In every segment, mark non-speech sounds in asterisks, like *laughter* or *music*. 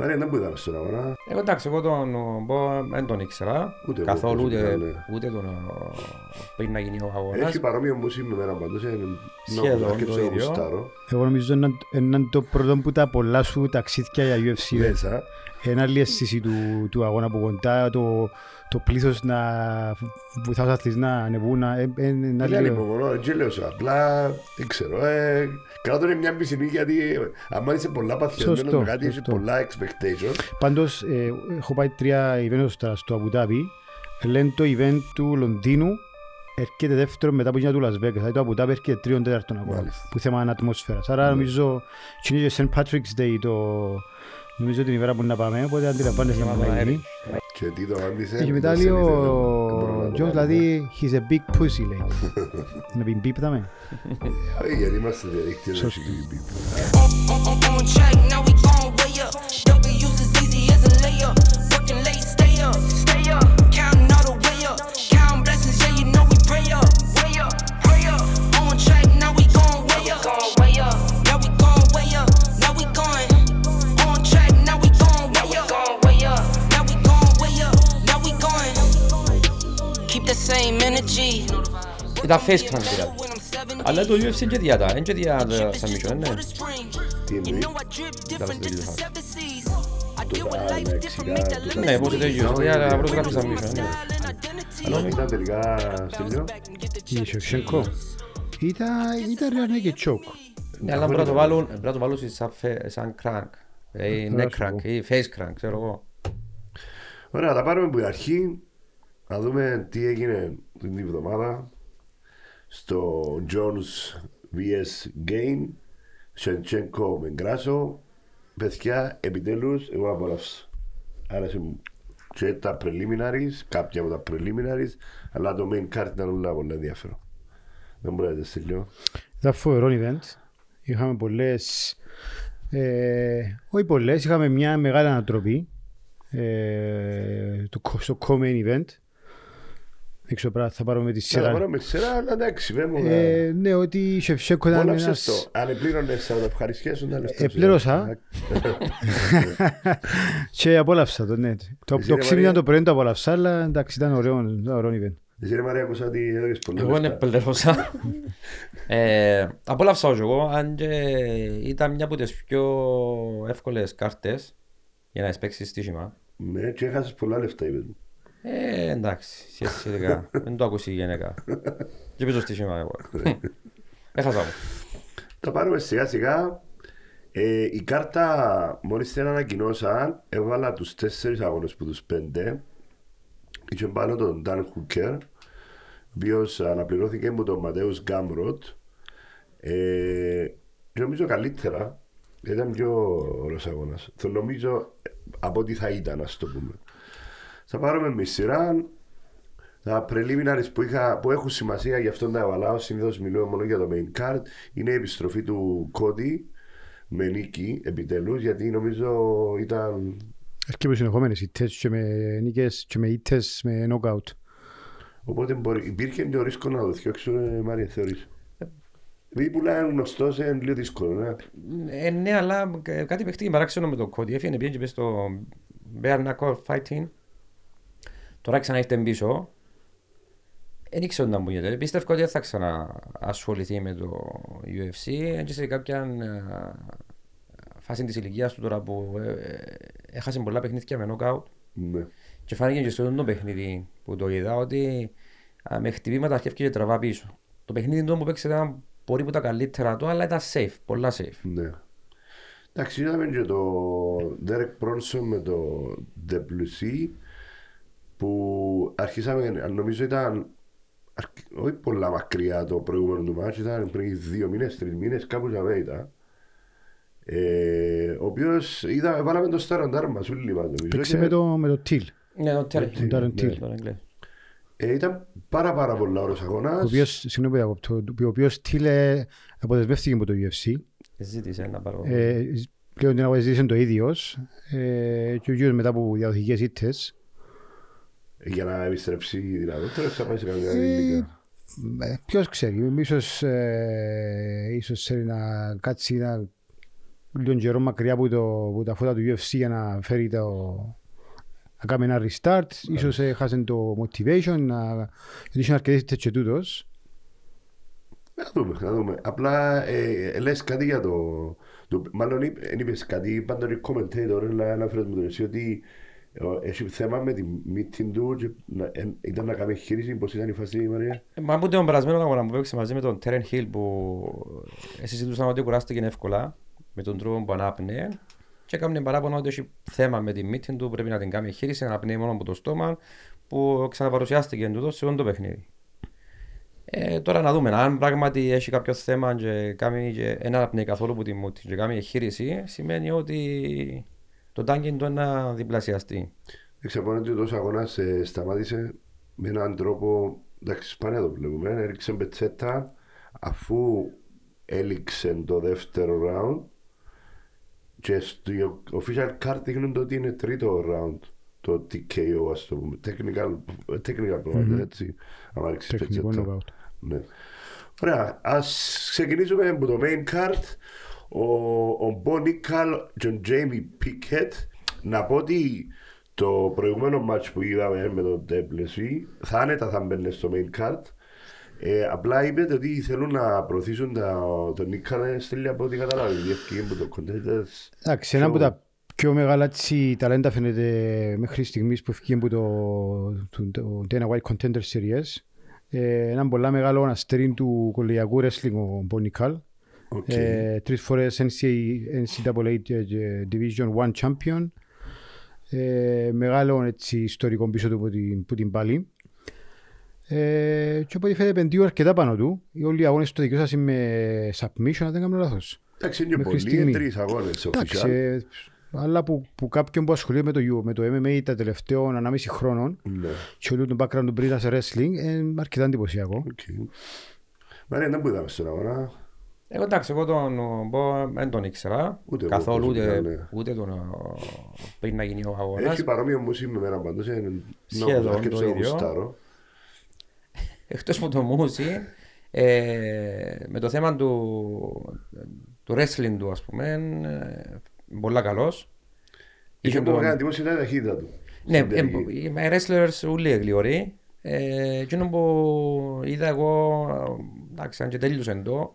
Μαρία, δεν που ήταν στον αγώνα. Εγώ εντάξει, εγώ τον πω, δεν τον ήξερα Ούτε εγώ καθόλου, ούτε, προσωπικά, ναι. ούτε τον ε, πριν να γίνει ο αγώνας. Έχει παρόμοιο μουσική με μένα πάντως. είναι Σχεδόν νόμος, το αρκετό ίδιο. γουστάρω. Εγώ νομίζω είναι είναι το πρώτο που τα πολλά σου ταξίδια για UFC. Μέσα. Ένα άλλη αίσθηση του, του αγώνα από κοντά, το, το πλήθος να βοηθάς τους αθλητές να ανεβούν. να- ε, ε, ένα Δεν άλλη- υπομονώ, έτσι λέω σου απλά, δεν ξέρω, ε, κάτω είναι μια πισινή γιατί αν είσαι πολλά παθιασμένος Σωστό, με κάτι, έχεις σωστό. πολλά expectation. Πάντως, ε, έχω πάει τρία event τώρα στο Αμπουδάπι. Λένε το event του Λονδίνου έρχεται δεύτερο μετά από εκείνα του Las Vegas. Δηλαδή το Αμπουδάπι έρχεται τρίον τέταρτον ακόμα. Μάλιστα. Που θέμα ατμόσφαιρας. Άρα νομίζω είναι και St. Patrick's Day το... Νομίζω την ημέρα που να πάμε, οπότε αντιλαμβάνεσαι Θέμα να του αέρι. γίνει. Και τι το απάντησε. Και μετά δεν λέει σε είδε, δεν μπορώ ο να το Τζος, κάνω. δηλαδή, he's a big pussy, λέει. Να πει μπίπταμε. Ε, Γιατί είμαστε διαδίκτυο, δεν Σωστό. έχει πει. on, on, on track, now we gon' way up. W's as easy as a layup. Ήταν face crank δηλαδή. When I'm 70, Αλλά το UFC είναι και διάτα, είναι και διάτα submission, ναι. for the spring. Τι You εννοεί. know I drip different, That's this the is deal. seven seas. I deal with Α, life ναι, different, ξηγά, make that τούτα. limit Ναι, πώς είναι το ίδιο, διάτα πρώτογραφή submission, ναι. style and identity. Αλλά ήταν τελικά στυλιό. Η Σιωξένκο. Ήταν, ήταν ρε ναι και τσόκ. Ναι, αλλά πρέπει να το βάλουν, πρέπει να το βάλουν σαν φε- σαν crank. Ε, neck σου πω. crank ή face crank, ξέρω εγώ. Ωραία, θα πάρουμε από την αρχή να δούμε τι έγινε την εβδομάδα στο Jones vs Gain Σεντσένκο με Γκράσο. Παιδιά επιτέλους εγώ απολαύσα άρεσε μου. Και τα preliminaries κάποια από τα preliminaries αλλά το main card ήταν όλα πολύ ενδιαφέρον. Δεν μπορεί να το στείλω Ήταν φοβερό event. Είχαμε πολλές, ε, όχι πολλές, είχαμε μια μεγάλη ανατροπή ε, το, co- στο co-main event. Δεν ξέρω πράγμα, θα πάρουμε τη θα σειρά. πάρω με σειρά αλλά εντάξει βέβαια μου Ε, ναι, ότι η Σεφσέκο ήταν Απόλαυσες ένας... το. Αν επλήρωνες θα το ευχαριστιέσουν τα λεφτά Ε, σου. πλήρωσα. *laughs* και απόλαυσα το, ναι. Το, Εσύ, το ρε, ξύπνημα Μαρία. το πρωί το απόλαυσα, αλλά εντάξει ήταν ωραίο, ήταν ωραίο event. Εσύ ρε Μαρία ακούσα ότι έδωκες πολλά Εγώ είναι λεφτά. πληρώσα. *laughs* Ε, Απόλαυσα όχι εγώ, αν και ήταν μια από τις πιο εύκολες κάρτες για να παίξεις στοίχημα. Ναι, και έχασες πολλά λεφτά είπες μου. Ε, εντάξει, σχετικά. Δεν το ακούσει γενικά. Και παίζω στοίχημα εγώ. Έχασα μου. Τα πάρουμε σιγά σιγά. Ε, η κάρτα μόλις την ανακοινώσαν έβαλα τους τέσσερις αγώνες που τους πέντε. Είχε πάνω τον Dan Hooker ο οποίος αναπληρώθηκε από τον Ματέους Γκάμροτ. Ε, και νομίζω καλύτερα ήταν πιο ωραίος αγώνας. Το νομίζω ε, από ό,τι θα ήταν, ας το πούμε. Θα πάρουμε με σειρά τα preliminaries που, είχα, που έχουν σημασία γι' αυτό τα έβαλα. Συνήθως μιλώ μόνο για το main card. Είναι η επιστροφή του Κόντι με νίκη επιτέλους γιατί νομίζω ήταν. Έρχεται συνεχόμενες ήττες και με νίκες και με ήττες με knockout. Οπότε μπορεί, υπήρχε και ο ρίσκο να το διώξουν, Μάρια, θεωρείς. Επειδή πουλά είναι γνωστό, είναι λίγο δύσκολο. Ναι. Ε, ναι, αλλά ε, κάτι παιχτήκε παράξενο με τον Κόντι. Έφυγε πήγε και πες στο Bare Knuckle Fighting. Τώρα ξανά ήρθε πίσω. Δεν ήξερα να μου γίνεται. Πίστευα ότι δεν θα ξαναασχοληθεί με το UFC. Έτσι σε κάποια ε, φάση της ηλικίας του τώρα που ε, ε, έχασε πολλά παιχνίδια με knockout. ναι. Και φάνηκε και στο ίδιο το παιχνίδι που το είδα ότι α, με χτυπήματα αρχίζει και τραβά πίσω. Το παιχνίδι του που παίξε ήταν πολύ από τα καλύτερα του, αλλά ήταν safe, πολλά safe. ναι. Εντάξει, είδαμε και το Derek Bronson με το WC που αρχίσαμε, νομίζω ήταν αρκ- όχι πολλά μακριά το προηγούμενο του μάτσο, ήταν πριν δύο μήνες, τρεις μήνες, κάπου για βέιτα. Ε, ο οποίος είδα, βάλαμε το Σταραντάρ μας, όλοι μας νομίζω. Παίξε και, με το, με το Till. Ναι, το τέλος. Τον Darren Till. Τον Εγγλές. ε, ήταν πάρα πάρα πολλά ωραίος Ο αγώνας. οποίος, συγγνώμη που διακόπτω, ο οποίος Till ε, αποδεσμεύτηκε από το UFC. Ζήτησε να πάρω. Ε, πλέον την αγωνιστήσε το ίδιος ε, και ο ίδιος μετά από διαδοχικές ήττες. Για να επιστρέψει δυνατότερα, θα πάει σε κάποια Ε, ηλικία. ε, ποιος ξέρει, ίσως, ε, ίσως θέλει να κάτσει να λίγο καιρό μακριά από, το, από τα φώτα του UFC για να φέρει το, να κάνει ένα restart. Ίσως έχασε το motivation, να, γιατί είχε αρκετές τέτοιες και τούτος. Να δούμε, να δούμε. Απλά ε, λες κάτι για το... το μάλλον είπ- εν είπες κάτι, είπαν τον commentator, αλλά αναφέρες μου τον εσύ, ότι ε, έχει θέμα με τη meeting του και να- ε, ήταν να κάνει χείριση, πώς ήταν η φάση, Μαρία; Ε, Μα από τον περασμένο αγώνα που παίξε μαζί με τον Τέρεν Χιλ που ε, συζητούσαν ότι κουράστηκε εύκολα με τον τρόπο που ανάπνεε και έκαμε παράπονο ότι έχει θέμα με την meeting του, πρέπει να την κάνει χείριση, να αναπνέει μόνο από το στόμα που ξαναπαρουσιάστηκε εν τούτο σε όλο το παιχνίδι. Ε, τώρα να δούμε, αν πράγματι έχει κάποιο θέμα και κάνει και ένα αναπνέει καθόλου που τη μούτη και κάνει χείριση, σημαίνει ότι το τάγκιν του να διπλασιαστεί. Εξαπώνει ότι ο τόσο αγώνας ε, σταμάτησε με έναν τρόπο, εντάξει σπάνια το βλέπουμε, έριξε πετσέτα αφού έληξε το δεύτερο round και στο official card δείχνουν το ότι είναι τρίτο round το TKO ας το πούμε, technical, technical mm έτσι, άμα ρίξεις Τεχνικό πετσέτα. knockout. Ναι. Ωραία, ας ξεκινήσουμε από το main card. Ο, ο Bo Nickel και ο Jamie Pickett. Να πω ότι το προηγούμενο match που είδαμε με τον Ντέπλεση θα άνετα θα μπαίνει στο main card. Ε, απλά είπετε ότι θέλουν να προωθήσουν τα, τον Nickel στέλνει από ό,τι κατάλαβε. Διευκήγη από το contenders. Εντάξει, ένα από τα πιο μεγάλα έτσι, ταλέντα φαίνεται μέχρι στιγμής που έφυγε από το, το, το Dana White Contender Series. Ε, έναν πολλά μεγάλο αστέρι του κολεγιακού wrestling ο Μπονικάλ. Οκ. Ε, τρεις φορές NCAA, NCAA ε, Division 1 Champion. Ε, μεγάλο έτσι, ιστορικό πίσω του από την, που την πάλι. Ε, και οπότε φαίνεται πεντίου αρκετά πάνω του. Οι όλοι οι αγώνες του δικαιώσαν με submission, αν δεν κάνω λάθος. Εντάξει, είναι και μέχρι πολλοί, στιγμή. είναι τρεις αγώνες Εντάξει, official. ε, αλλά που, που κάποιον που ασχολείται με το, U- με το MMA τα τελευταίων ανάμιση χρόνων Ναι. και όλο το background του πριν σε wrestling είναι αρκετά εντυπωσιακό. Οκ. Μαρία, δεν που είδαμε στον αγώνα. Εγώ εντάξει, εγώ τον Μπο δεν τον ήξερα Ούτε εγώ καθόλου, προσωπικά, ούτε, ναι. ούτε τον ε, πριν να γίνει ο αγώνας. Έχει παρόμοιο μουσική με μένα πάντως. είναι- Σχεδόν να αρκέψω το να ίδιο. γουστάρω. Εκτός από το μουσι, ε, με το θέμα του, του wrestling του ας πούμε, ε, πολλά καλός. Είχε Είχε που μου τον- έκανε εντύπωση ήταν η ταχύτητα του. Ναι, Στην ε, τελική. οι wrestlers ούλοι γλυωροί. Ε, εκείνο που είδα εγώ, ε, εντάξει, αν και τέλειωσε το,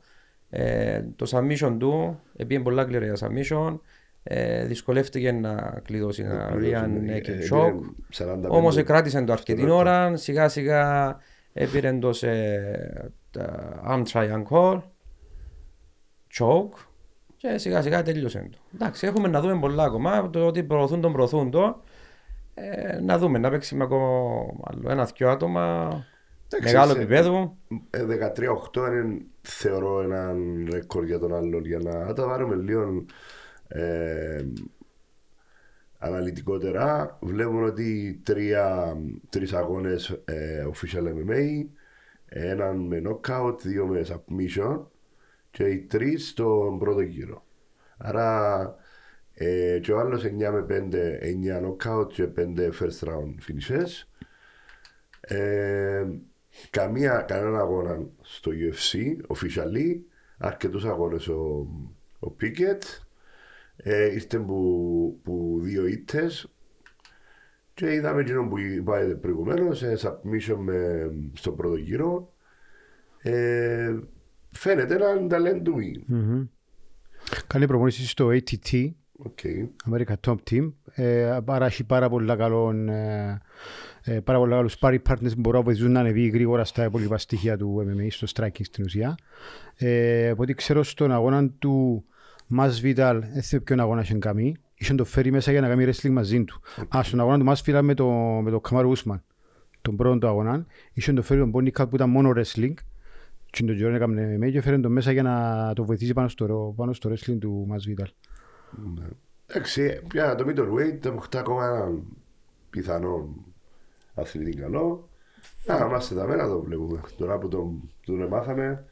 ε, το submission του, επειδή πολλά γλυωρά για submission, ε, δυσκολεύτηκε να κλειδώσει ένα rear neck Ε, and choke. είναι 45 Όμως κράτησε το αρκετή λεπτό. ώρα, σιγά σιγά έπαιρε το σε τα arm triangle, choke και σιγά σιγά τελείωσε το. Εντάξει, έχουμε να δούμε πολλά ακόμα, το ότι προωθούν τον προωθούν το. Ε, να δούμε, να παίξει με ακόμα άλλο ένα-δυο άτομα Εντάξει, μεγάλο σε- επίπεδο. Ε, 13-8 είναι θεωρώ έναν ρεκόρ για τον άλλον. Για να τα βάλουμε λίγο ε, αναλυτικότερα βλέπουμε ότι τρία, τρεις αγώνες ε, official MMA έναν με knockout, δύο με submission και οι τρεις στον πρώτο γύρο. Άρα ε, και ο άλλος 9 με 5 9 knockout και 5 first round finishes. Ε, καμία, κανένα αγώνα στο UFC, officially, αρκετούς αγώνες ο, ο Πίκετ, ε, ήρθε που, που δύο ήττες και είδαμε εκείνο που είπατε προηγουμένως, ε, submission με, στον πρώτο γύρο. Ε, φαίνεται ένα ταλέντο. Μμμ. Κάνει προπονήσεις στο ATT, Οκ. America Top Team. Ε, άρα έχει πάρα πολλά καλό, ε, ε, πάρα πολλά καλούς sparring partners που μπορούν να βοηθήσουν να ανεβεί γρήγορα στα υπόλοιπα στοιχεία του MMA, στο striking στην ουσία. Ε, από ό,τι ξέρω στον αγώνα του Masvidal, δεν θυμάμαι ποιον αγώνα είχε κάνει, είχε το φέρει μέσα για να κάνει wrestling μαζί του. Α, στον αγώνα του Masvidal με το, με το Kamaru Usman, τον πρώτο του αγώνα, είχε το φέρει τον Bonnie Cal που ήταν μόνο wrestling και τον Τζόρεν έκαμε MMA και φέρει τον μέσα για να το βοηθήσει πάνω στο, πάνω στο wrestling του Masvidal. Ναι. Εντάξει, πια το middleweight δεν μου ακόμα έναν πιθανό αθλητή καλό. Να είμαστε τα μένα το βλέπουμε. Τώρα που τον, τον μάθαμε,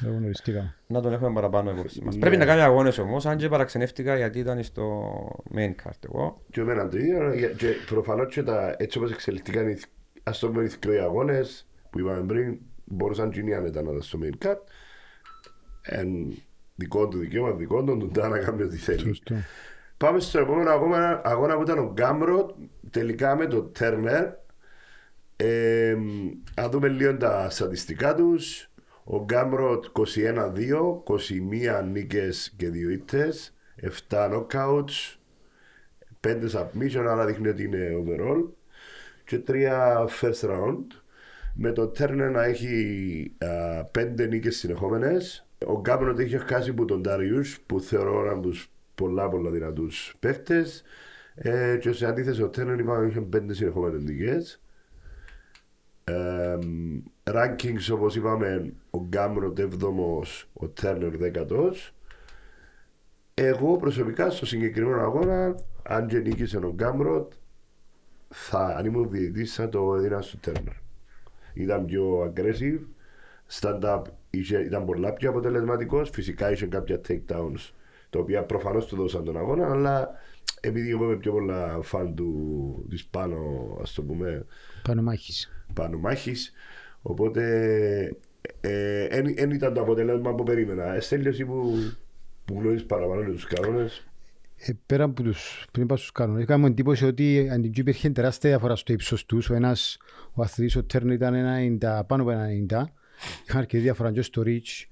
Δεν γνωριστήκαμε. Να τον έχουμε παραπάνω υπόψη μας. Ναι. Πρέπει να κάνει αγώνες όμως, αν και παραξενεύτηκα γιατί ήταν στο main card εγώ. και εμένα το ίδιο. για- Και προφανώς και τα, έτσι όπως εξελιχθήκαν οι, ας το πούμε οι θκροί αγώνες που είπαμε πριν, μπορούσαν και οι άνετα να ήταν στο main card. Εν, δικό του δικαίωμα, δικό του, τον Ντά να κάνει ό,τι θέλει. Σωστό. Πάμε στο επόμενο αγώνα, αγώνα που ήταν ο Γκάμρο, τελικά με τον Τέρνερ. Ε, να δούμε λίγο τα στατιστικά τους. Ο Γκάμροτ 21-2, 21 νίκες και 2 ήττες, 7 knockouts, 5 submission, άρα δείχνει ότι είναι overall. Και 3 first round. Με το Τέρνερ να έχει 5 νίκες συνεχόμενες. Ο Γκάμροτ έχει χάσει από τον Ντάριους που θεωρώ έναν από τους πολλά πολλά δυνατούς παίχτες. Ε, και σε αντίθεση ο Τέρνερ είπαμε είχε 5 συνεχόμενες νίκε. Ε, rankings όπως είπαμε ο Γκάμροτ 7ος, ο Τέρνερ 10ος εγώ προσωπικά στο συγκεκριμένο αγώνα αν και νίκησε ο Γκάμροτ θα, αν ήμουν διαιτητής θα το έδινα στο Τέρνερ ήταν πιο aggressive stand-up είχε, ήταν πολλά πιο αποτελεσματικός φυσικά είχε κάποια takedowns τα οποία προφανώς του δώσαν τον αγώνα αλλά επειδή εγώ είμαι πιο πολλά φαν του της πάνω ας το πούμε Πάνω μάχης. πάνω μάχης. Οπότε δεν ήταν το αποτέλεσμα που περίμενα. Εστέλειωση που, που γνωρίζεις παραπάνω για τους κανόνες. Ε, πέρα από τους, πριν πάω στους κανόνες, είχαμε εντύπωση ότι αντί υπήρχε τεράστια διαφορά στο ύψος τους. Ο ένας, ο αθλητής, ο Τέρνο ήταν 90, πάνω από 90. Είχαν αρκετή διαφορά και στο reach.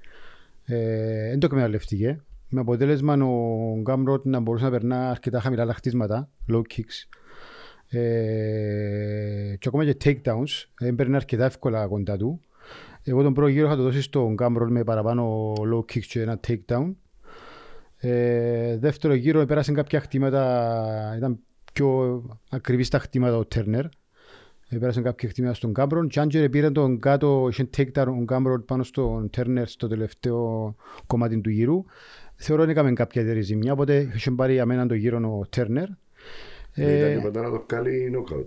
Ε, δεν το εκμεταλλευτήκε. Με αποτέλεσμα ο Γκάμροτ να μπορούσε να περνά αρκετά χαμηλά τα χτίσματα, low kicks. Ε, και ακόμα και takedowns, έμπαιρνε αρκετά εύκολα κοντά του. Εγώ τον πρώτο γύρο θα το δώσει στον Γκάμροτ με παραπάνω low kicks και ένα takedown. Ε, δεύτερο γύρο πέρασε κάποια χτήματα, ήταν πιο ακριβή στα χτήματα ο Τέρνερ. Ε, πέρασε κάποια χτήματα στον Κάμπρον και αν και πήρε τον κάτω, είχε take down ο Κάμπρον πάνω στον Τέρνερ στο τελευταίο κομμάτι του γύρου. Θεωρώ ότι έκαμε κάποια ιδιαίτερη ζημιά, οπότε είχε πάρει για μένα το γύρο ο Τέρνερ. Ε, ήταν και μετά να το κάνει knockout.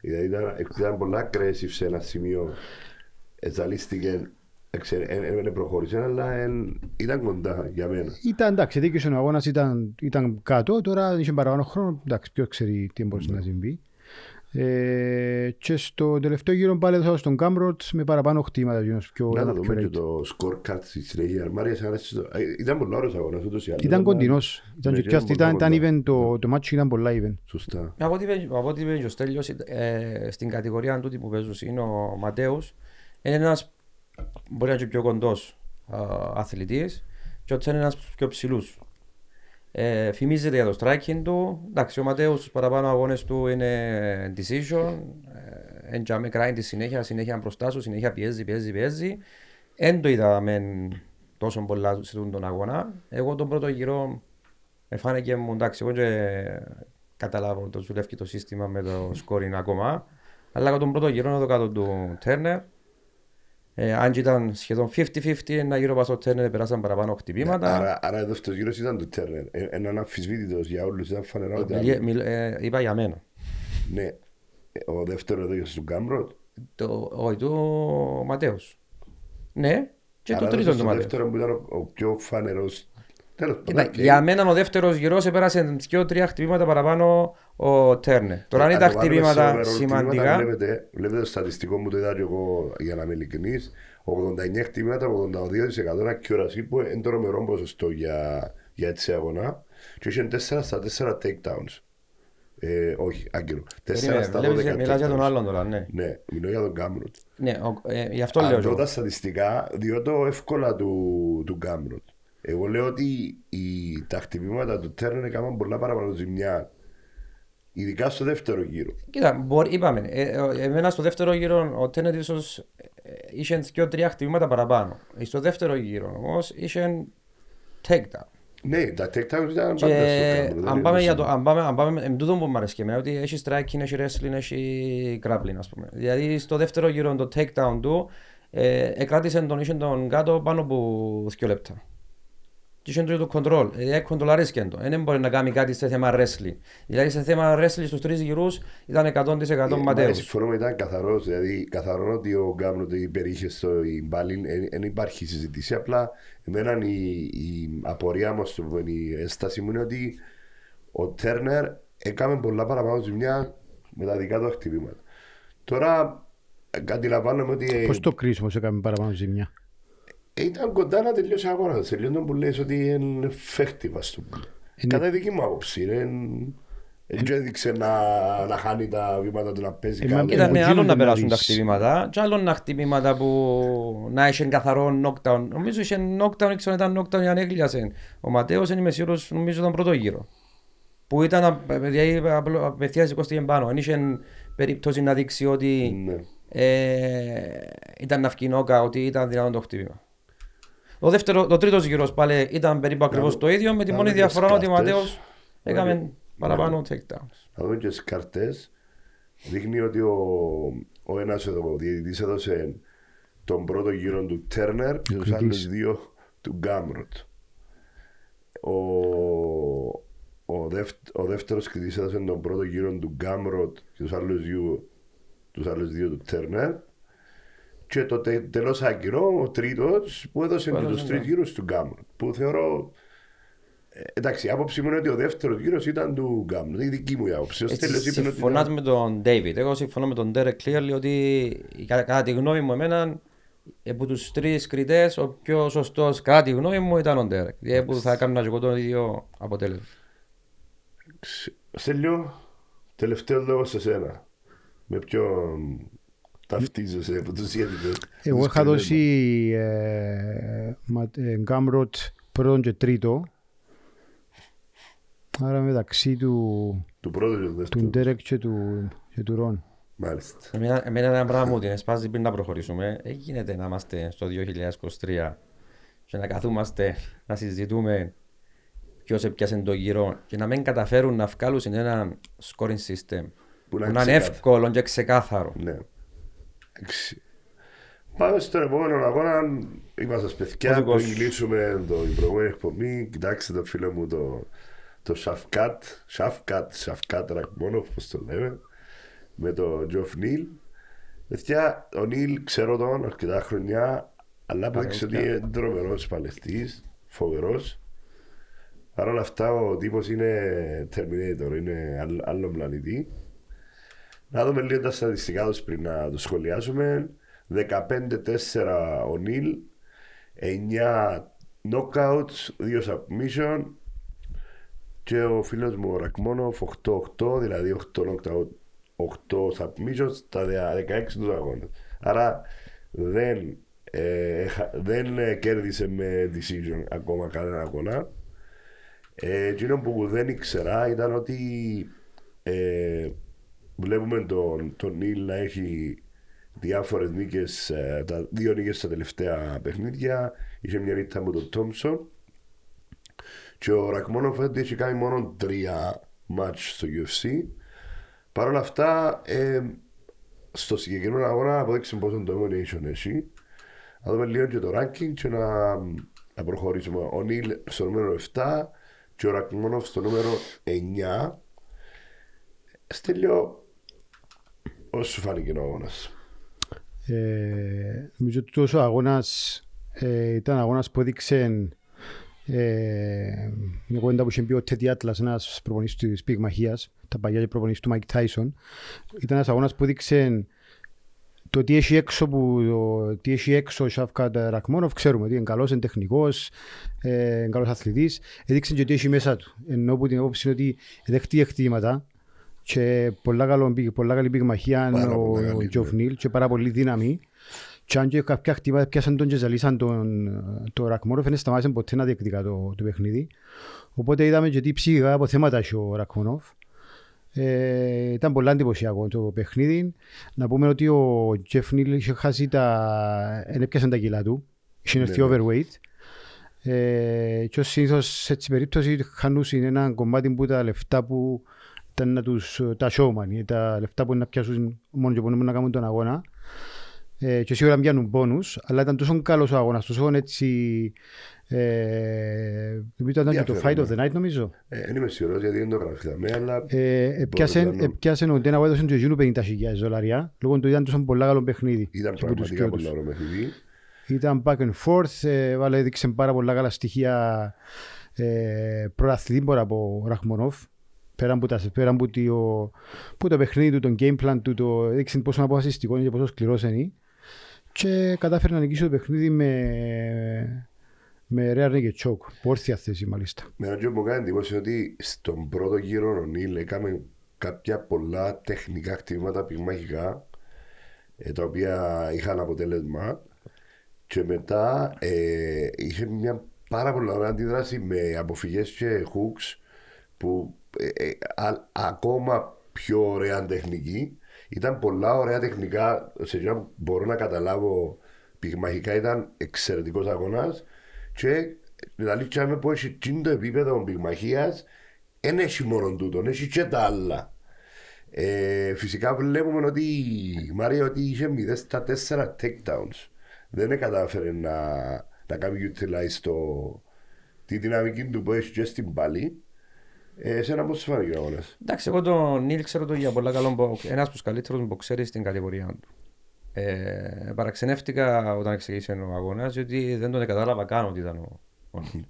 Δηλαδή ήταν, ήταν πολλά aggressive σε ένα σημείο. Εζαλίστηκε, δεν προχώρησε, αλλά εν, ήταν κοντά για μένα. Ήταν εντάξει, δίκαιος ο αγώνας ήταν, ήταν κάτω, τώρα είχε παραπάνω χρόνο, εντάξει, ποιος ξέρει τι μπορούσε να συμβεί. Ε, και στο τελευταίο γύρο πάλι έδωσα στον Κάμπροτ με παραπάνω χτήματα. γίνος Πιο, Να το ένα δούμε πιο και right. το scorecard στη συνέχεια. Μ' άρεσε, άρεσε το- ε, Ήταν πολύ ωραίος αγώνας ούτως ή άλλως. Ήταν αλλά- κοντινός. Ήταν, Ναι, και just, πολύ ήταν, ήταν κοντά. even, το, το match ήταν πολλά even. Σωστά. Από ό,τι είπε- από ό,τι είπε και ο Στέλιος, ε, στην κατηγορία τούτη που παίζουν είναι ο Ματέους, είναι ένας μπορεί να είναι και πιο κοντός α, αθλητής και ο Τσέν είναι ένας από τους πιο ψηλούς. Ε, φημίζεται για το striking του. Εντάξει, ο Ματέους στους παραπάνω αγώνες του είναι decision. Ε, εν τζάμε κράει τη συνέχεια, συνέχεια μπροστά σου, συνέχεια πιέζει, πιέζει, πιέζει. Εν το είδα μεν τόσο πολλά σε αυτόν τον αγώνα. Εγώ τον πρώτο γύρο με φάνηκε μου εντάξει, εγώ και καταλάβω ότι δουλεύει το σύστημα με το scoring ακόμα. Αλλά εγώ τον πρώτο γύρο εδώ κάτω του Τέρνερ. Ε, αν και ήταν σχεδόν 50-50, ένα γύρο πάω στο Τέρνερ περάσαν παραπάνω χτυπήματα. Άρα, άρα εδώ στο γύρος ήταν του Τέρνερ. Ε, Έναν αμφισβήτητος για όλους. Ήταν φανερά ότι Μιλ- ήταν- μιλ- ε, είπα για μένα. Ναι. Ε, Ο δεύτερο εδώ στον Κάμπροτ. Το, όχι, του Ματέους. Ναι, και το Άρα τρίτο εδώ του στο Ματέους. δεύτερο που ήταν ο- ο πιο φανερός. Τέλος πάντων. Κοίτα, οκ. Για μένα ο δεύτερος γύρος επέρασε δύο-τρία χτυπήματα παραπάνω ο Τέρνερ. Τώρα αν Αν ήταν το βάλουμε σε χτυπήματα overall σημαντικά, χτυπήματα, Βλέπετε, βλέπετε το στατιστικό μου το είδα και εγώ για να είμαι ειλικρινής. 89 χτυπήματα, 82% accuracy που είναι τρομερό ποσοστό για, για έτσι αγώνα. Και είχε 4 στα 4 takedowns. Ε, όχι, άγκυρο. 4 περίμενε, στα βλέπεις, 12 μιλάς για τον takedowns. άλλον τώρα, ναι. Ναι, μιλώ για τον Γκάμροτ. Ναι, ο- ε, γι' αυτό λέω Αν δω εγώ. τα στατιστικά, διότι το εύκολα του, του Γκάμροτ. Εγώ λέω ότι οι, τα χτυπήματα του Τέρνερ έκαναν πολλά παραπάνω ζημιά. Ειδικά στο δεύτερο γύρο. Κοίτα, μπορεί, είπαμε, ε, ε, εμένα στο δεύτερο γύρο ο Τένετ ίσως ε, είχε δύο-τρία χτυπήματα παραπάνω. Ε, Στο δεύτερο γύρο όμως είχε takedown. Ναι, τα takedowns ήταν Και πάντα στο Γκάμροτ. αν πάμε για το, αν πάμε, αν πάμε, εν τούτο που μου αρέσει και εμένα, ότι έχει striking, έχει wrestling, έχει grappling ας πούμε. Δηλαδή στο δεύτερο γύρο το takedown του, ε, εκράτησε τον, είχε τον κάτω πάνω από δύο λεπτά. Και είχε το control, ε, κοντολάρισκε το. Δεν μπορεί να κάνει κάτι σε θέμα wrestling. Δηλαδή σε θέμα wrestling στους τρεις γυρούς ήταν 100% Μα Ματέους. συμφωνώ με ήταν καθαρός, δηλαδή καθαρό ότι ο Γκάμροτ υπερήχε στο η μπάλιν, δεν υπάρχει συζήτηση, απλά εμένα η, η απορία μου, στο πούμε, η έσταση μου είναι ότι ο Τέρνερ έκαμε πολλά παραπάνω ζημιά με τα δικά του χτυπήματα. Τώρα ε, αντιλαμβάνομαι ότι Πώς το κρίσιμος σε έκαμε παραπάνω ζημιά; Ήταν κοντά να τελειώσει ο αγώνας. Τελειώνει τον που λες ότι είναι effective, ας το πούμε. Είναι- Κατά δική μου άποψη. είναι- Δεν έδειξε να, να χάνει τα βήματα του να παίζει Ε, μα- καλά. Ε, Ήταν από άλλο εκείνον να να περάσουν τα δεις. χτυπήματα και άλλο να χτυπήματα που να είχε καθαρό knockdown. Νομίζω είχε knockdown, έξω ήταν knockdown για να έκλειασε. Ο Ματέος είναι είμαι σίγουρος, νομίζω ήταν πρώτο γύρο. Που ήταν απ- δηλαδή, απλό- απευθείας σηκώστηκε πάνω. Δεν είχε περίπτωση να δείξει ότι Ναι. ε, ήταν να βγει νόκα, ότι ήταν δυνατόν το χτύπημα. Το, δεύτερο, το τρίτος γύρος πάλι ήταν περίπου ακριβώς δω- το ίδιο με τη να μόνη δω τις διαφορά ότι ο κάρτες. Ματέος Ναι. έκαμε παραπάνω takedowns. Να δούμε και τις κάρτες. Δείχνει ότι ο, ο ένας εδώ, ο διαιτητής έδωσε τον πρώτο γύρο του Τέρνερ και τους κριτής. άλλους δύο του Γκάμροτ. Ο, ο, δεύ, ο δεύτερος κριτής έδωσε τον πρώτο γύρο του Γκάμροτ και τους άλλους δύο, τους άλλους δύο του Τέρνερ. Και το τε, τελώς άκυρο, ο τρίτος που έδωσε Που και τους έδωσε, τρεις ναι. γύρους του Γκάμροτ. Που θεωρώ ε, εντάξει, η άποψη μου είναι ότι ο δεύτερος γύρος ήταν του Γκάμνου. Είναι η δική μου η άποψη. Ο Στέλιος Έτσι, είπε ότι συμφωνάς ήταν- με τον David. Εγώ συμφωνώ με τον Derek clearly ότι κατά, κατά τη γνώμη μου εμένα από τους τρεις κριτές ο πιο σωστός κατά τη γνώμη μου ήταν ο Derek. Δηλαδή που θα έκανα και εγώ το ίδιο αποτέλεσμα. Στέλιο, τελευταίο λόγο σε σένα. Με ποιον ταυτίζεσαι από τους διαιτητές. Εγώ Τους είχα κριτές δώσει ε, μα- ε, Γκάμροτ πρώτον και τρίτο. Άρα μεταξύ του, μας. Του πρώτου και του του δεύτερου. Ντέρεκ και του, και του Ρον. Μάλιστα. Εμένα, εμένα ένα πράγμα μου την εσπάζει πριν να προχωρήσουμε. Δεν γίνεται να είμαστε στο 2023 και να καθούμαστε να συζητούμε ποιος έπιασε το γύρο και να μην καταφέρουν να βγάλουν ένα scoring system που να να, είναι είναι ξεκάθαρο. εύκολο και ξεκάθαρο. Ναι. Εντάξει. Πάμε στον επόμενο αγώνα. Είμαστε παιδιά. Ο δικός Πριν σου. κλείσουμε το, την προηγούμενη εκπομπή. Κοιτάξτε το φίλο μου το, το Σαφκάτ. Σαφκάτ, Σαφκάτ Ρακμόνοφ, πώς το λέμε. Με το Τζοφ Νίλ. Παιδιά, ο Νίλ ξέρω τον αρκετά χρονιά. Αλλά απέδειξε ότι Παρέλκια. είναι τρομερός παλαιστής. Φοβερός. Παρ' όλα αυτά ο τύπος είναι Terminator, είναι άλλ- άλλο πλανητή. Να δούμε λίγο τα στατιστικά τους πριν να το σχολιάσουμε. 15-4 ο Νίλ, 9 knockouts, 2 submission και ο φίλος μου ο Ρακμόνοφ 8-8, δηλαδή 8 knockout, 8 submissions στα 16 τους αγώνες. Άρα δεν, ε, έχα- δεν ε, κέρδισε με decision ακόμα κανένα αγώνα. Ε, εκείνο που δεν ήξερα ήταν ότι ε, βλέπουμε τον, τον Νίλ να έχει διάφορες νίκες, ε, τα δύο νίκες στα τελευταία παιχνίδια. Είχε μια νύχτα με τον Τόμσον. Και ο Ρακμόνοφ φαίνεται ότι έχει κάνει μόνο τρία μάτς στο UFC. Παρ' όλα αυτά, ε, στο συγκεκριμένο αγώνα αποδείξει πόσο domination έχει. Να δούμε λίγο και το ranking και να, να προχωρήσουμε. Ο Νίλ στο νούμερο 7 και ο Ρακμόνοφ στο νούμερο 9. Στέλιο, πώς σου φάνηκε ο αγώνας; Ε, νομίζω ότι τόσο αγώνας ε, ήταν αγώνας που έδειξε ε, μια κουβέντα που είχε πει ο Τέντι Άτλας, ένας προπονητής της πυγμαχίας, τα παλιά και προπονητής του Μάικ Τάισον. Ήταν ένας αγώνας που έδειξε το τι έχει έξω, που, το, τι έχει έξω ο Σαφκάτ Ρακμόνοφ, ξέρουμε ότι είναι καλός, είναι τεχνικός, ε, είναι καλός αθλητής. Έδειξε και τι έχει μέσα του. Ενώ που την άποψη είναι ότι δέχτηκε χτήματα και πολλά, καλό, πολλά καλή πυγμαχία Πάρα ο, πολλά ο καλή, Τζοφ ναι. Νίλ και πάρα πολύ δύναμη. Και αν και κάποια χτύπα πιάσαν τον και ζαλίσαν τον, το Ρακμόνοφ, δεν σταμάτησαν ποτέ να διεκδικά το, το παιχνίδι. Οπότε είδαμε και τι ψυχικά αποθέματα έχει ο Ρακμόνοφ. Ε, ήταν πολύ εντυπωσιακό το παιχνίδι. Να πούμε ότι ο Τζεφ Νίλ είχε χάσει τα... δεν έπιασαν τα κιλά του. Είχε έρθει Ναι, ναι. overweight. Ε, και ως συνήθως σε έτσι περίπτωση χανούσαν ένα κομμάτι που τα λεφτά που ήταν να τους, τα showman, τα λεφτά που είναι να πιάσουν μόνο και μόνο να κάνουν τον αγώνα. Ε, και σίγουρα πιάνουν πόνους, αλλά ήταν τόσο καλός ο αγώνας, τόσο έτσι... Ε, νομίζω ήταν και το Fight Ενδιαφέρον, of the Night νομίζω. Ε, δεν είμαι σίγουρος γιατί δεν το γραφτάμε, αλλά Ε, έπιασε- Μπορείς να- έπιασε ο Ντένα White του εκείνου 50.000 δολάρια, λόγω του ήταν τόσο πολλά καλό παιχνίδι. ήταν και από τους πραγματικά δυο πολύ τους. ωραίο παιχνίδι. Ήταν back and forth, ε, βάλε, έδειξε πάρα πολλά καλά στοιχεία ε, προαθλητή μπορεί από Ραχμονόφ. Πέρα από, τα, πέρα από, το, που το παιχνίδι του, τον game plan του, το έδειξε πόσο αποφασιστικό είναι και πόσο σκληρός είναι. και κατάφερε να νικήσει το παιχνίδι με, με Real Naked Choke, που όρθια θέση μάλιστα. Με ένα και μου κάνει εντύπωση ότι στον πρώτο γύρο ο Νίλ έκαμε κάποια πολλά τεχνικά χτυπήματα πυγμαχικά ε, τα οποία είχαν αποτέλεσμα και μετά ε, είχε μια πάρα πολύ ωραία αντίδραση με αποφυγές και hooks που ε, ε, α- ακόμα πιο ωραία τεχνική ήταν πολλά ωραία τεχνικά σε εκείνα που μπορώ να καταλάβω πυγμαχικά ήταν εξαιρετικός αγώνας και δηλαδή τσάμε που έχει εκείνο το επίπεδο πυγμαχίας δεν έχει μόνο τούτο, έχει και τα άλλα. Ε, φυσικά βλέπουμε ότι η Μάρια ότι είχε 0 στα 4 takedowns. Δεν κατάφερε να, να κάνει utilize το, τη δυναμική του που έχει και στην πάλι. Ε, σε ένα πώς σου φάνηκε ο αγώνας; Εντάξει, εγώ τον Νίλ ξέρω το για πολλά καλό μποκ. Ένας από τους καλύτερους μποξέρι στην κατηγορία του. Ε, παραξενεύτηκα όταν ξεκίνησε ο αγώνας, διότι δεν τον κατάλαβα καν ότι ήταν ο, ο Νίλ.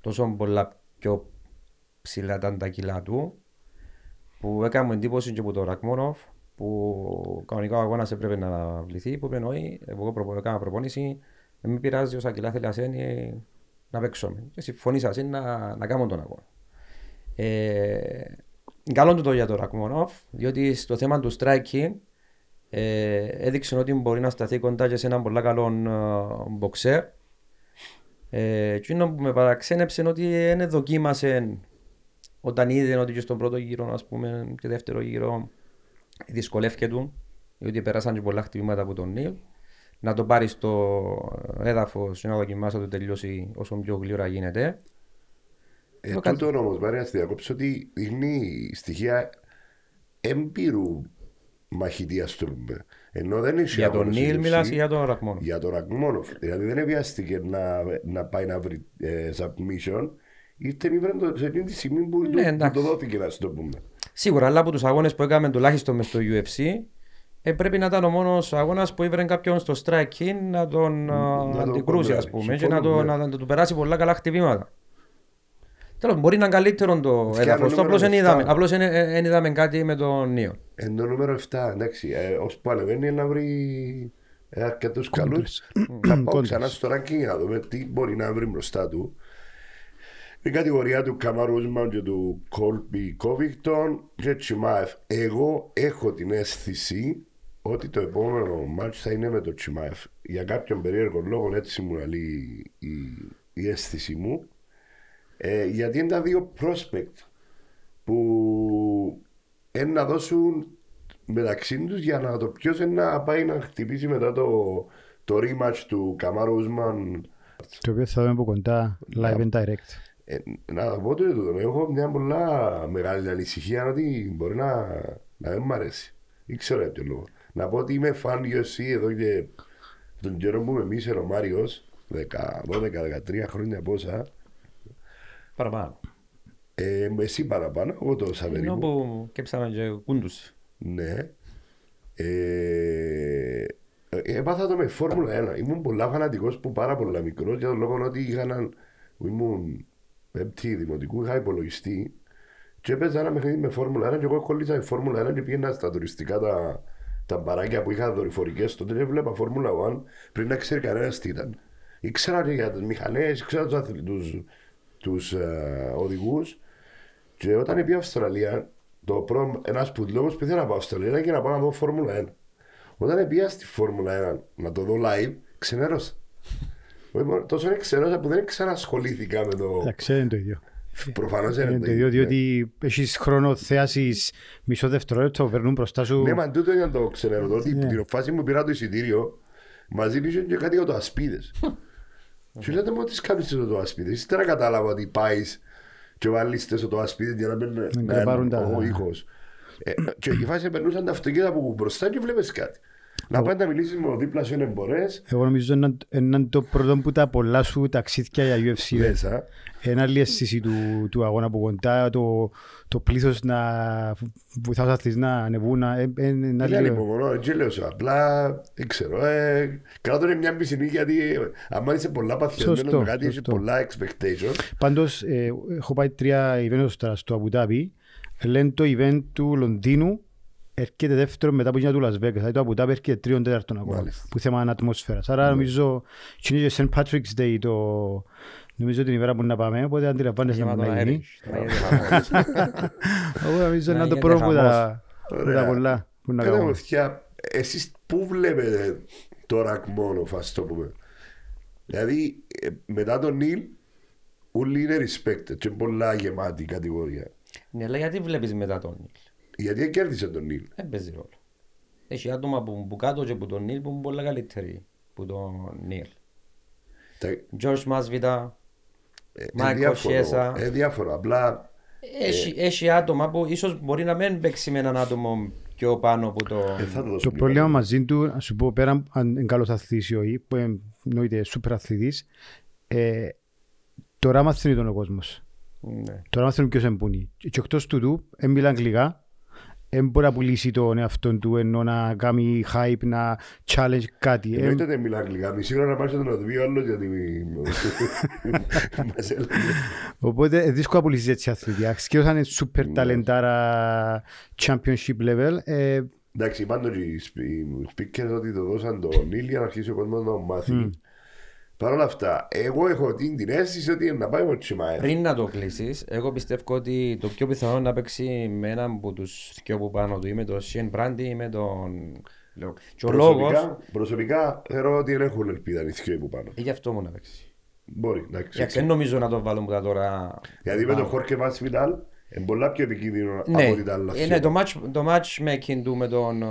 Τόσο πολλά πιο ψηλά ήταν τα κιλά του, που έκανε μου εντύπωση και από τον Ρακμόνοφ, που κανονικά ο αγώνας έπρεπε να αναβληθεί, που είπε όχι, εγώ προπο, έκανα προπόνηση, δεν με πειράζει όσα κιλά θέλει ασένει να παίξω. Και συμφωνήσα να, να κάνω τον αγώνα. Ε, καλό του το για τον Ρακμόνοφ, διότι στο θέμα του striking ε, έδειξε ότι μπορεί να σταθεί κοντά και σε έναν πολύ καλό ε, μποξέρ. Ε, και εκείνο που με παραξένεψε είναι ότι δεν δοκίμασε όταν είδε ότι και στον πρώτο γύρο ας πούμε, και δεύτερο γύρο δυσκολεύεται του, διότι περάσαν και πολλά χτυπήματα από τον Νίλ, να το πάρεις στο έδαφος και να δοκιμάσει να το τελειώσει όσο πιο γλύωρα γίνεται. Ε, Το τούτο όμως, Μάρια, στη διακόψη ότι δείχνει στοιχεία έμπειρου μαχητή, ας το πούμε. Ενώ δεν έχει Για τον αγώνες Νίλ UFC, μιλάς ή για τον Ρακμόνοφ. για τον Ρακμόνοφ. Δηλαδή δεν βιάστηκε να, να πάει να βρει ε, submission. Ήρθε μη βρει το- σε εκείνη τη στιγμή που, Ναι, του, που εντάξει. το δόθηκε, να σου το πούμε. Σίγουρα, αλλά από τους αγώνες που έκαμε τουλάχιστον μες στο UFC, ε, πρέπει να ήταν ο μόνος αγώνας που ήβρε κάποιον στο striking να τον α, τον αντικρούσει, ας κοντράρει. πούμε, και να, Συμφωνώ, το, ναι. να, να του περάσει πολλά καλά χτυπήματα. Τέλος, μπορεί να είναι καλύτερο το Φτιάχνω έδαφος. νούμερο Απλώς δεν εφτά. είδαμε, απλώς δεν- ε, δεν είδαμε κάτι με τον Νίο. Εν το νούμερο 7, εντάξει, ε, ως που ανεβαίνει να βρει ε, αρκετούς καλούς. Θα πάω Κόντρες. ξανά στο ranking να δούμε τι μπορεί να βρει μπροστά του. Η κατηγορία του Καμαρού Ούσμαν και του Κόλπι Κόβικτον και Τσιμάεφ. Εγώ έχω την αίσθηση ότι το επόμενο μάτς θα είναι με το Τσιμάεφ. Για κάποιον περίεργο λόγο έτσι μου λέει η, η αίσθηση μου. Ε, γιατί είναι τα δύο prospect που είναι να δώσουν μεταξύ τους για να το ποιος να πάει να χτυπήσει μετά το, το rematch του Καμάρου Ούσμαν. Το οποίος θα δούμε από κοντά live and direct. Ε, να πω το τούτο. Έχω μια πολλά μεγάλη ανησυχία ότι μπορεί να, να δεν μ' αρέσει. Δεν ξέρω για ποιο λόγο. Να πω ότι είμαι φαν UFC εδώ και τον καιρό που με μίσερ ο Μάριος, 12-13 χρόνια πόσα. Παραπάνω. Ε, εσύ παραπάνω, εγώ τόσα Ενώ περίπου. που κέψαμε και κούντους. Ναι. Ε, έπαθα το με Φόρμουλα 1. Ήμουν πολλά φανατικός που πάρα πολλά μικρός για τον λόγο ότι είχα έναν, που ήμουν πέμπτη δημοτικού, είχα υπολογιστή και έπαιζα ένα παιχνίδι με Φόρμουλα 1 και εγώ κόλλησα με Φόρμουλα 1 και πήγαινα στα τουριστικά τα, τα μπαράκια που είχα δορυφορικές τότε και βλέπα Φόρμουλα 1 πριν να ξέρει κανένας τι ήταν. Ήξερα και για τις μηχανές, ήξερα τους, αθλη- τους, τους ε, οδηγούς και όταν πήγα Αυστραλία, το πρώτο, ένας που λόγος που ήθελα να πάω Αυστραλία ήταν και να πάω να δω Φόρμουλα 1. Όταν πήγα στη Φόρμουλα 1 να το δω live, ξενέρωσα. *laughs* Όχι μόνο- Τόσο ξενέρωσα που δεν ξανασχολήθηκα με το... Εντάξει, δεν είναι το ίδιο. Προφανώς Είναι το ίδιο, διότι έχεις χρόνο θέασης μισό δευτερόλεπτο, περνούν μπροστά σου. Ναι, μα τούτο ήταν το ξενέρωτο, ότι Ναι. την φάση μου πήρα το εισιτήριο, μαζί πήγε και κάτι για το ασπίδες. *laughs* Και λέτε μου, τις κάνεις στο το ασπίδες. Ύστερα κατάλαβα ότι πάεις και βάλεις στο το ασπίδες για να μην να κρεπάρουν είναι τα- ο ήχος. Ε, Και η φάση περνούσαν τα αυτοκίνητα από μπροστά και βλέπεις κάτι. Να πάει να μιλήσεις με ο δίπλας σου είναι μπορές, Εγώ νομίζω είναι είναι το πρώτο που τα πολλά σου ταξίδια για UFC. ε. μέσα. Ένα άλλη αίσθηση του, του αγώνα από κοντά, το, το πλήθος να βοηθάς τους αθλητές να ανεβούν. να- ε, ε, είναι ένα Δεν άλλη- ανυπομονώ, έτσι λέω σου. Απλά δεν ξέρω. Ε, κάτω είναι μια πισινή γιατί ε, άμα είσαι πολλά παθιασμένος Σωστό, με κάτι, έχεις σωστό. πολλά expectation. Πάντως, ε, έχω πάει τρία event τώρα στο Abu Dhabi. Λένε το event του Λονδίνου έρχεται δεύτερο μετά από την του Las Vegas. Δηλαδή το Αμπου Dhabi έρχεται τρίον τέταρτον ακόμα. Μάλιστα. Που θέμα ατμόσφαιρας. Άρα νομίζω είναι και St. Patrick's Day το... Νομίζω την ημέρα που να πάμε, οπότε αντιλαμβάνεσαι Γεμάτο να αέρι. γίνει. Θα γίνει γεμάτο. Εγώ νομίζω Να είναι το γίνεται πρώτο που τα, χαμός. που τα Ωραία. πολλά που να Κάνε μου κάνουμε. θεία, εσείς πού βλέπετε το ρακ μόνο, φας το πούμε. Δηλαδή, ε, μετά τον Νίλ, όλοι είναι respected και πολλά γεμάτη κατηγορία. Ναι, αλλά γιατί βλέπεις μετά τον Νίλ; Γιατί κέρδισε τον Νίλ. Δεν παίζει ρόλο. Έχει άτομα που που κάτω και που τον Νίλ που είναι πολλά καλύτεροι που τον Νίλ. Τα- George Masvidal, ε, Michael ε, διάφορο, Chiesa. ε, διάφορο. Απλά Έχει, έχει άτομα που ίσως μπορεί να μην παίξει με έναν άτομο πιο πάνω από το... ε, θα το δώσω Το μια πρόβλημα ώρα. μαζί του, να σου πω πέρα αν είναι καλός αθλητής ή όχι, που είναι- εννοείται σούπερ αθλητής, ε, τώρα μαθαίνει τον ο κόσμος. Ναι. Τώρα μαθαίνουν ποιος εμπούνει. Και εκτός τούτου, δεν μιλά αγγλικά, δεν μπορεί να πουλήσει τον εαυτόν του ενώ να κάνει hype, να challenge κάτι. Ε, Εννοείται δεν μιλά αγγλικά. Μισή ώρα να πάει στον οδηγείο άλλο γιατί μας έλεγε. Οπότε ε, δύσκολο να πουλήσεις έτσι αθλητή. Σκέφτος αν είναι super Ναι. ταλεντάρα championship level, ε, Εντάξει, πάντως οι σπ- οι speakers ότι το δώσαν τον Νίλ για να αρχίσει ο κόσμος να τον μάθει. Παρ' όλα αυτά, εγώ έχω την, την αίσθηση ότι είναι να πάει με Τσιμάε. Πριν να το κλείσεις, εγώ πιστεύω ότι το πιο πιθανό είναι να παίξει με έναν από τους δυο που πάνω του ή με τον Σιεν Μπράντι ή με τον... Λέω. Και ο λόγος, Προσωπικά, προσωπικά θεωρώ ότι δεν έχουν ελπίδα οι θκιοί που πάνω. ε, γι' αυτό μου να παίξει. Μπορεί, εντάξει. Εντάξει, δεν νομίζω να το βάλουν που τα τώρα... Γιατί με τον Χόρκε Μάσβιταλ είναι πολλά πιο επικίνδυνο Ναι, από ότι τα άλλα. ε, ναι, το, match, το matchmaking του με τον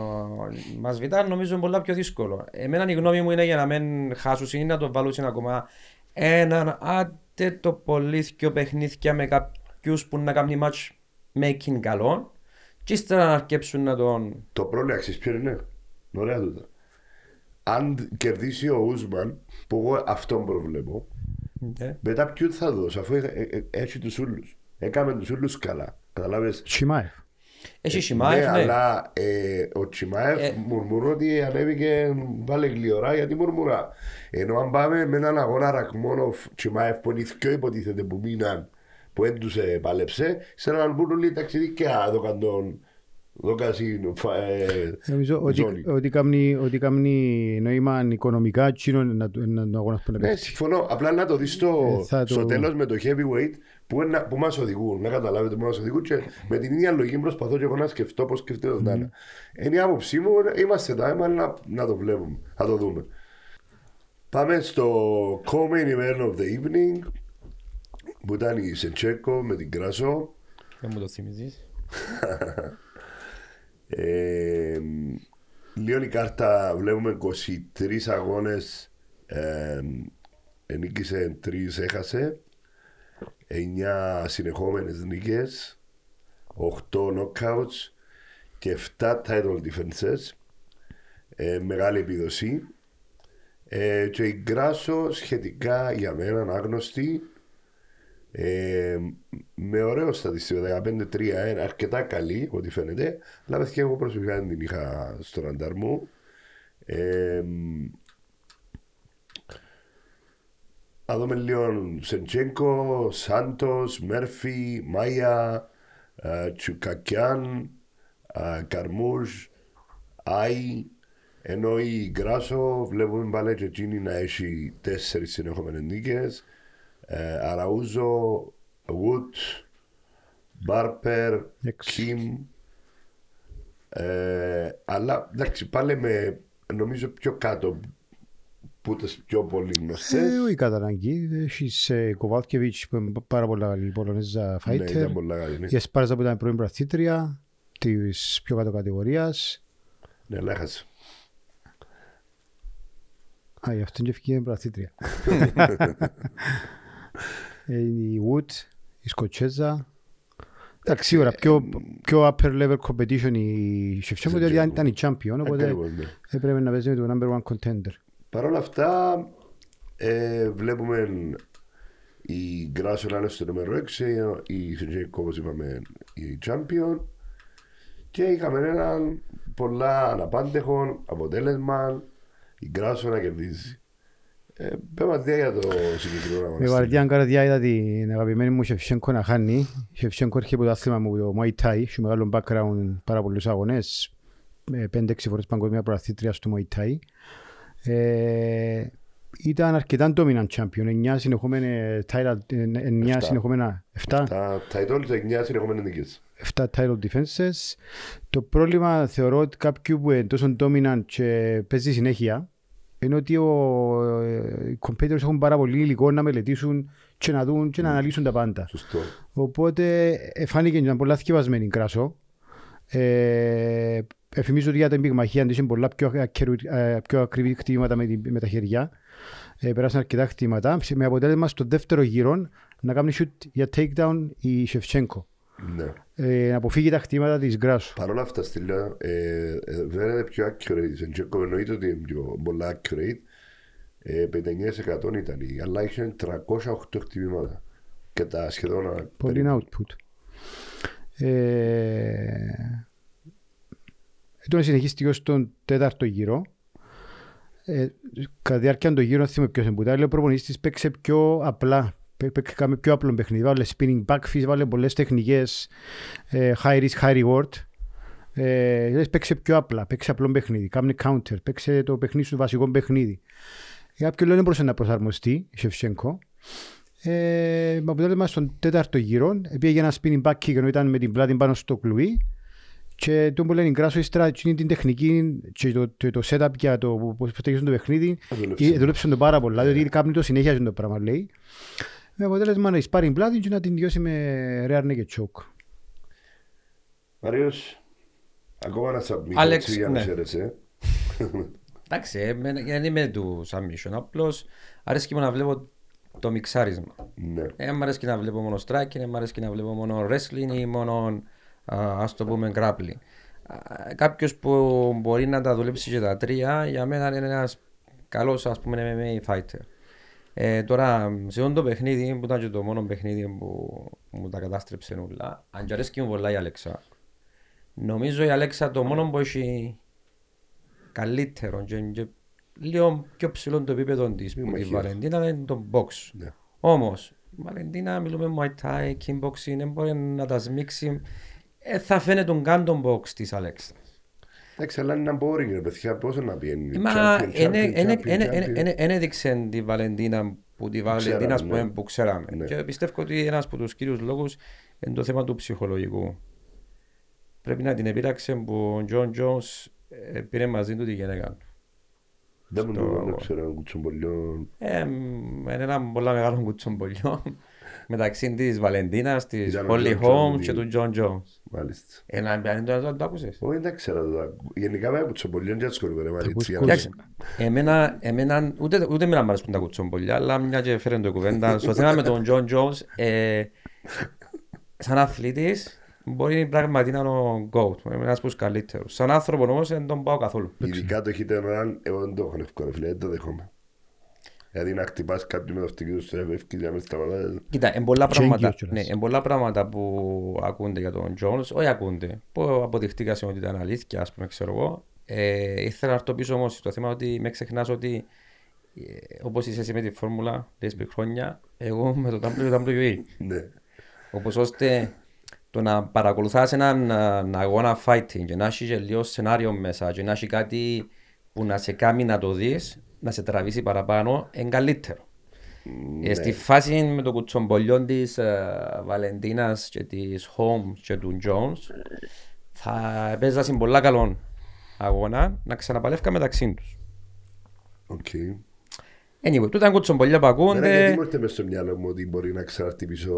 Masvidal νομίζω είναι πολλά πιο δύσκολο. Εμένα η γνώμη μου είναι για να μην χάσουν είναι να το βάλουν ακόμα έναν άντε το πολύ δυο παιχνίδια με κάποιους που να κάνουν matchmaking καλό και ύστερα να αρκέψουν να τον... Το πρόβλημα ξέρεις ποιο είναι; Ωραία τούτα. Αν κερδίσει ο Ούσμαν, που εγώ αυτόν προβλέπω, Ναι. μετά ποιον θα δώσει, αφού ε- ε- ε- έχει τους ούλους. Έκαμε τους ούλους καλά. Καταλάβες; Τσιμάεφ. Έχει Σιμάεφ, ναι, ναι. αλλά ε, ο Τσιμάεφ Ε. μουρμουρούν ότι ανέβηκε βάλε γλυωρά γιατί μουρμουρά. Ενώ αν πάμε με έναν αγώνα Ρακμόνοφ Τσιμάεφ που είναι οι δυο υποτίθεται που μείναν που δεν τους ε, πάλεψε, σε έναν μπουν όλοι ταξιδικιά εδώ καντών εδώ κασίνο, φα- ε, Νομίζω ότι, ζώνη. ότι, κάνει, ότι κάνει νόημα οικονομικά εκείνο να, του- να, να αγώνας που να Ναι, παίξει. συμφωνώ. Απλά να το δεις στο, Ε, θα το- στο τέλος με το heavyweight που, είναι, που μας οδηγούν. Να καταλάβετε που μας οδηγούν και με την ίδια λογική προσπαθώ και εγώ να σκεφτώ πώς σκεφτεί τον Τάνα. Είναι η άποψή μου, είμαστε τα αίμα να, να το βλέπουμε, να το δούμε. Πάμε στο co-main event of the evening που ήταν η Σεντσέκο με την Κράσο. Δεν μου το θυμίζεις. *laughs* Ε, λίγο η κάρτα βλέπουμε 23 αγώνες ε, νίκησε 3 έχασε 9 συνεχόμενες νίκες 8 knockouts και 7 title defenses. Ε, μεγάλη επίδοση. Ε, και η Γκράσο σχετικά για μένα άγνωστη. Ε, με ωραίο στατιστικό 15-3 είναι αρκετά καλή ό,τι φαίνεται. Αλλά παιδιά εγώ προσωπικά δεν την είχα στο ραντάρ μου ε, να δούμε λίγο Σεντζέγκο, Σάντος, Μέρφυ, Μάια, ε, Τσουκακιάν, ε, Καρμούζ, Άι, ενώ η Γκράσο βλέπουμε πάλι και εκείνη να έχει τέσσερις συνεχόμενες νίκες. Ε, Αραούζο, Wood, Μπάρπερ, Έξι. Κιμ. Ε, αλλά εντάξει πάλι με νομίζω πιο κάτω που τις πιο πολύ γνωστές. Ε, όχι κατά αναγκή. Έχεις ε, Κοβάλκεβιτς που είναι πάρα πολλά καλή Πολωνέζα Ναι, fighter. ήταν πολλά καλή. ναι. Η Εσπάρζα που ήταν πρώην πραθήτρια της πιο κάτω κατηγορίας. Ναι, αλλά έχασε. Α, γι' αυτό και ευκαιρία πραθήτρια. *laughs* Ε, η Wood, η Σκοτσέζα. Εντάξει, σίγουρα πιο, πιο upper level competition η Σεφτσέγκο, διότι Shevchenko. ήταν η champion, οπότε Ακριβώς, ναι. έπρεπε να παίζει με το number one contender. Παρ' όλα αυτά, ε, βλέπουμε η Γκράσο να είναι στο νούμερο 6, η Σεντζέκο όπως είπαμε η Champion και είχαμε έναν πολλά αναπάντεχον αποτέλεσμα η Γκράσο να κερδίζει. Ε, πέμε διά για το συγκεκριμένο Με αγωνιστή. βαρδιά καρδιά είδα την αγαπημένη μου Σεφτσέγκο να χάνει. Η Σεφτσέγκο έρχεται από το άθλημα μου το Muay Thai, έχει μεγάλο background πάρα πολλούς αγωνές. ε, 5-6 φορές παγκόσμια πρωταθλήτρια στο Muay Thai. Ε, ήταν αρκετά dominant champion, 9 συνεχόμενα, title, 9 Εφτά. συνεχόμενα, 7, Τα title σε 9 συνεχόμενες νίκες. 7 title defenses. Το πρόβλημα θεωρώ ότι κάποιου που είναι τόσο dominant και παίζει συνέχεια είναι ότι ο, ε, οι competitors έχουν πάρα πολύ υλικό να μελετήσουν και να δουν και να αναλύσουν τα πάντα. Σωστό. Οπότε ε, φάνηκε ότι ήταν πολλά θυκευασμένη η κράσο. Ε, εφημίζω ότι για την πυγμαχία της είναι πολλά πιο, ακερου- ε, πιο ακριβή χτυπήματα με, τη- με τα χέρια. Ε, περάσαν αρκετά χτυπήματα. Με αποτέλεσμα στο δεύτερο γύρο να κάνει shoot για takedown η Σεφτσένκο. Ναι. Ε, να αποφύγει τα χτυπήματα της Γκράσου. Παρ' όλα αυτά, στείλα, ε, ε, βέβαια είναι πιο accurate. Σε Τζέκο εννοείται ότι είναι πιο πολλά accurate. Ε, 59% ήταν, η, αλλά είχε 308 χτυπήματα. Και τα σχεδόν... α, Πολύ περίπου. output. Ε, Τώρα συνεχίστηκε ως τον τέταρτο γύρο. Ε, κατά τη διάρκεια του γύρου, αν θυμάμαι ποιος εμπούτα, λέει ο προπονητής της παίξε πιο απλά. Πέ- Παίξε κάμε πιο απλό παιχνίδι. Βάλε spinning back fist, βάλε πολλές τεχνικές ε, high risk, high reward. Ε, λες, παίξε πιο απλά, παίξε απλό παιχνίδι. Κάμε counter, παίξε το παιχνίδι σου βασικό παιχνίδι. Για κάποιο λόγο δεν μπορούσε να προσαρμοστεί η Σεφσένκο. Ε, με αποτέλεσμα στον τέταρτο γύρο, πήγε ένα spinning back kick ενώ ήταν με την πλάτη πάνω στο κλουί και τον που λένε γκράσο ύστερα εκείνη την τεχνική και το, το, το setup για το πώς στέγησαν το παιχνίδι Δούλεψε. ε, δούλεψαν το πάρα πολλά, διότι κάνει το συνέχεια αυτό το πράγμα λέει. Με αποτέλεσμα να εισπάρει πλάτη και να την διώσει με rear naked choke. Μάριος, ακόμα ένα submit Άλεξ, έτσι, για να ναι. ξέρεσαι. Εντάξει, εμένα- δεν είμαι του submission. Απλώς αρέσκει μου να βλέπω το μιξάρισμα. Ναι. Δεν μ' αρέσει να βλέπω μόνο striking, δεν μ' αρέσει να βλέπω μόνο wrestling ή μόνο α το πούμε grappling. Κάποιος που μπορεί να τα δουλέψει και τα τρία, για μένα είναι ένας καλός ας πούμε MMA fighter. Ε, τώρα, σε αυτό το παιχνίδι που ήταν και το μόνο παιχνίδι που μου τα κατάστρεψε όλα, αν και αρέσκει μου πολλά η Αλέξα, νομίζω η Αλέξα το μόνο που έχει καλύτερο και, και λίγο πιο ψηλό το επίπεδο της που τη μαχίας. Βαλεντίνα είναι το box. Ναι. Όμως, η Βαλεντίνα μιλούμε Muay Thai, kickboxing, δεν μπορεί να τα σμίξει. Ε, θα φαίνεται τον καν τον box της Αλέξα. Εντάξει, αλλά είναι ένα boring, ρε παιδιά, πόσο να πιένει. Μα Champion, champion, champion, champion. δεν έδειξε τη Βαλεντίνα που τη Βαλεντίνα ξέραμε, που, ναι. που ξέραμε. Ναι. Και πιστεύω ότι ένας από τους κύριους λόγους είναι το θέμα του ψυχολογικού. Πρέπει να την επίλαξε που ο Τζον Τζόνς ε, πήρε μαζί του τη γυναίκα του. Δεν μου στο- το δεν ξέρω, ένα κουτσομπολιό. Ε, μ, είναι ένα πολύ μεγάλο κουτσομπολιό μεταξύ της Βαλεντίνας, της Ήταν ο Holly John Holmes Jones, και του Τζον Τζόνς. Μάλιστα. Ένα αν το, το, το άκουσες. Όχι, δεν ξέρω. το- Γενικά με κουτσομπολιό δεν ασχολούμαι, ρε Μαρίτσι. ακούς για να Εντάξει, εμένα, εμένα ούτε, ούτε με να μ' αρέσκουν τα κουτσομπολιά, αλλά μια και φέρνει το κουβέντα. *laughs* Στο θέμα με τον Τζον Τζόνς, ε, σαν αθλητής, μπορεί πράγματι να είναι ο GOAT, είναι ένας από τους καλύτερους. Σαν άνθρωπο όμως δεν τον πάω καθόλου. Ειδικά το έχετε έναν, εγώ δεν το έχω εύκολο, φίλε, δεν το δέχομαι. Δηλαδή να χτυπάς κάποιον με το αυτοκίνητο στο εφεύκη για να μην σταματάς. Κοίτα, είναι πολλά Και πράγματα, έγκυος κιόλας. ναι, είναι πολλά πράγματα που ακούνται για τον Τζόνς, όχι ακούνται, που αποδειχτήκασαν ότι ήταν αλήθεια, ας πούμε, ξέρω εγώ. Ε, ήθελα να έρθω πίσω όμως στο θέμα ότι με ξεχνάς ότι ε, όπως είσαι εσύ με τη φόρμουλα, λες πριν χρόνια, εγώ με το WWE. *laughs* Ναι. Όπως ώστε το να παρακολουθάς έναν α, αγώνα fighting και να έχεις και λίγο σενάριο μέσα και να έχεις κάτι που να σε κάνει να το δεις, να σε τραβήσει παραπάνω, είναι καλύτερο. Ε, στη φάση με το κουτσομπολιό της ε, Βαλεντίνας και της Holmes και του Jones θα παίζασαν πολλά καλό αγώνα να ξαναπαλεύκα μεταξύ τους. OK. Anyway, τούτα είναι κουτσομπολιά που Εμένα γιατί ακούνται. μου έρθει μες στο μυαλό μου ότι μπορεί να ξαναχτυπήσω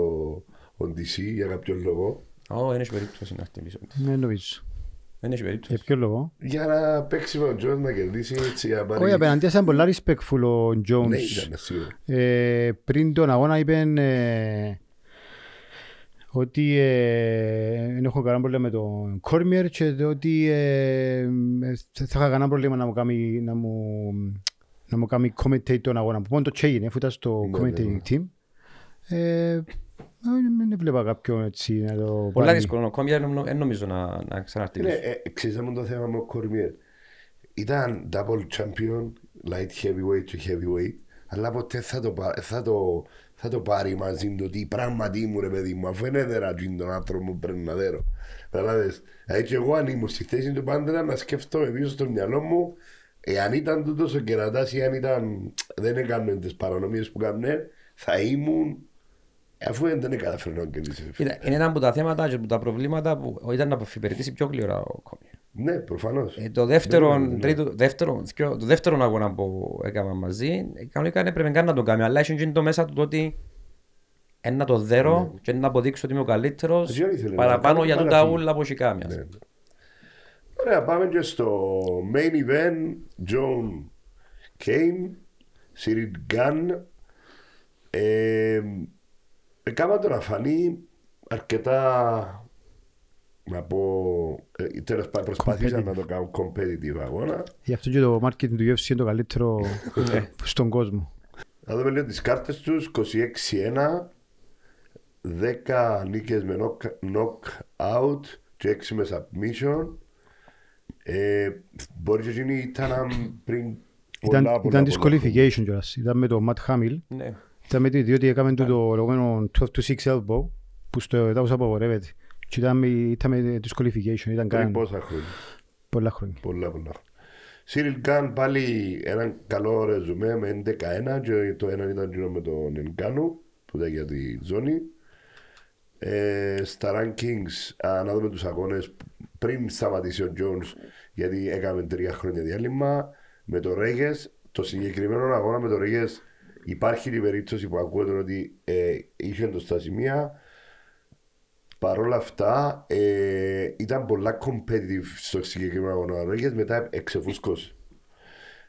ο DC για κάποιον λόγο; Ω, δεν έχει περίπτωση να χτυπήσω. Δεν νομίζω. Δεν έχει Για περίπτωση. ποιο λόγο; Για να παίξει με τον Τζον να κερδίσει έτσι για να πάρει... Όχι, απέναντι ήταν πολλά respectful ο Ναι, Jones. ήταν σίγουρα. Ε, πριν τον αγώνα είπε ε, ότι ε, δεν έχω κανένα πρόβλημα με τον Κόρμιερ και ότι ε, ε, θα είχα κανένα πρόβλημα να μου κάνει, να μου, να μου κάνει commentate τον αγώνα. Που μόνο το τζι έγινε, αφού ήταν στο Ναι, ναι, commentating ναι. team. Ε, δεν βλέπα κάποιον έτσι να το Πολλά πάρει. δύσκολο. Κόμια δεν νομίζω να, να Είναι, ξαναχτυπήσω. ε, ξέρεις μου το θέμα με ο Κορμιέρ. Ήταν double champion, light heavyweight και heavyweight, αλλά ποτέ θα το, πα- θα το, θα το πάρει μαζί του ότι πράγματι μου ρε παιδί μου, αφού είναι δεράτζιν τον άνθρωπο που πρέπει να δέρω. Καταλάβες. Δηλαδή και εγώ αν ήμουν στη θέση του πάντα να σκέφτομαι πίσω στο μυαλό μου εάν ήταν τούτος ο κερατάς ή αν ήταν, δεν έκαναν τις παρανομίες που κάνουν, θα ήμουν αφού δεν καταφέρει να κερδίσει. Κοίτα, Είναι ένα από τα θέματα και από τα προβλήματα που ήταν να υπηρετήσει πιο γλυόρα ο Κόμι. Ναι, προφανώς. Ε, το δεύτερο, Ναι, ναι, ναι. τρίτο, δεύτερο, θκυο- το δεύτερο αγώνα που έκανα μαζί, ε, κανονικά δεν έπρεπε καν να το κάνει, αλλά είχε γίνει το μέσα του το ότι ένα να το δέρω και να αποδείξω ότι είμαι ο καλύτερος Δεν ήθελε να παραπάνω κάνει για τούτα παραπάνω. ούλα που έχει κάμια. Ναι, ναι. Ωραία, πάμε και στο main event. John Kane, Cyril Gunn. Ε, έκανα το να φανεί αρκετά να πω, ε, τέλος πάντων προσπάθησα Competitive. να το κάνω competitive αγώνα. Γι' αυτό και το marketing του UFC είναι το καλύτερο Ναι. στον κόσμο. Να δούμε λίγο τις κάρτες τους, 26-1, 10 νίκες με knock, knockout και 6 με submission. Ε, μπορείς και εκείνη ήταν πριν Ήταν, πολλά, πολλά, ήταν πολλά disqualification κιόλας. Ήταν με το Matt Hamill. Ναι. Ήταν με το διότι έκαμε το λεγόμενο 12 to 6 elbow που στο εδάφος απαγορεύεται. Και ήταν με, ήταν με disqualification. Ήταν Πριν καν πόσα χρόνια; πολλά χρόνια. Πολλά, πολλά. Σίριλ Γκάν πάλι έναν καλό ρεζουμέ με 11-1 και το ένα ήταν γύρω με τον Ενκάνου που ήταν για τη ζώνη. Ε, στα rankings, α, να δούμε τους αγώνες πριν σταματήσει ο Jones γιατί έκαμε τρία χρόνια διάλειμμα με το Ρέγες το συγκεκριμένο αγώνα με το Ρέγες υπάρχει η περίπτωση που ακούγεται ότι ε, είχε το στα σημεία Παρ' όλα αυτά, ε, ήταν πολλά competitive στο συγκεκριμένο αγώνα. Ο Ρέγες μετά εξεφούσκωσε.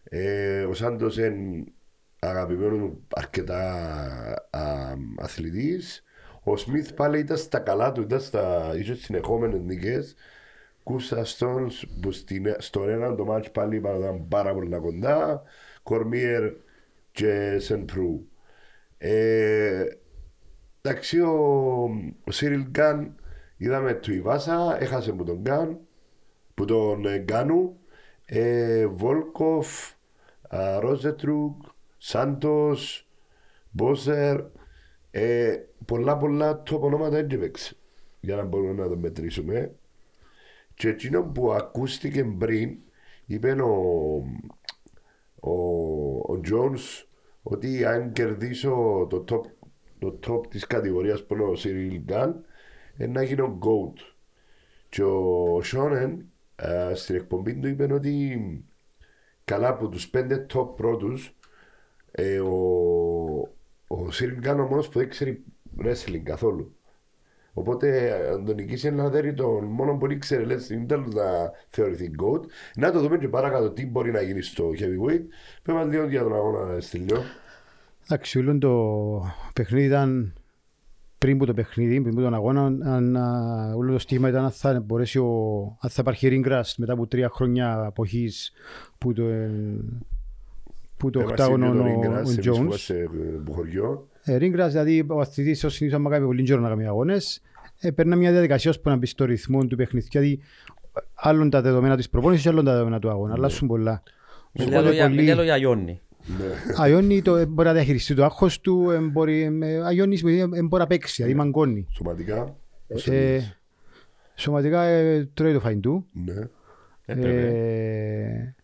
Ε, ο Σάντος είναι αγαπημένος μου αρκετά α, αθλητής. Ο Σμιθ πάλι ήταν στα καλά του, ήταν στα ίσως συνεχόμενες νίκες. Κούσα Στόνς που στην, στο ένα το μάτς πάλι ήταν πάρα πολύ κοντά. Κορμίερ και Σενπρού. Ε, Εντάξει, ο, ο Σίριλ Γκάν είδαμε του Ιβάσα, έχασε που τον Γκάν, που τον ε, Γκάνου, ε, Βόλκοφ, α, Ρόζετρουκ, Σάντος, Μπόσερ, ε, πολλά πολλά top ονόματα έτσι παίξε, για να μπορούμε να το μετρήσουμε. Και εκείνο που ακούστηκε πριν, είπε ο, ο, ο Jones ότι αν κερδίσω το top, το top της κατηγορίας που είναι ο Cyril Gunn ε, να γίνω GOAT. Και ο Σόνεν ε, στην εκπομπή του είπε ότι καλά από τους πέντε top πρώτους ε, ο, ο Cyril Gunn ο μόνος που δεν ξέρει wrestling καθόλου. Οπότε αν τον νικήσει ένα δέρι τον μόνο που ήξερε λες είναι τέλος να θεωρηθεί GOAT. Να το δούμε και παρακάτω τι μπορεί να γίνει στο heavyweight. Πες μας λίγο για τον αγώνα Στυλιό. Εντάξει, όλο το παιχνίδι ήταν πριν από το παιχνίδι, πριν από τον αγώνα, αν, α, όλο το στίγμα ήταν αν θα μπορέσει ο, αν θα υπάρχει ρίγκρας μετά από τρία χρόνια αποχής που το, ε, που το οκτάγωνο ο, ο Jones. σε χωριό. Ε, ρίγκρας, δηλαδή ο αθλητής ως συνήθως άμα κάνει πολύ καιρό να κάνει αγώνες, ε, περνά μια διαδικασία ώσπου να μπεις στο ρυθμό του παιχνιδιού. Γιατί άλλον τα δεδομένα της προπόνησης και άλλον τα δεδομένα του αγώνα. Αλλάσουν πολλά. Με Οπότε λίγα λόγια- με πολλοί- λίγα λόγια Ιόνι. Ναι. Αιώνει το, ε, μπορεί να διαχειριστεί το άγχος του, ε, μπορεί, ε, αιώνει, ε, ε, μπορεί να παίξει, δηλαδή μαγκώνει. Σωματικά. Ε, σωματικά ε, τρώει το φαϊν του. Ναι. Έπρεπε.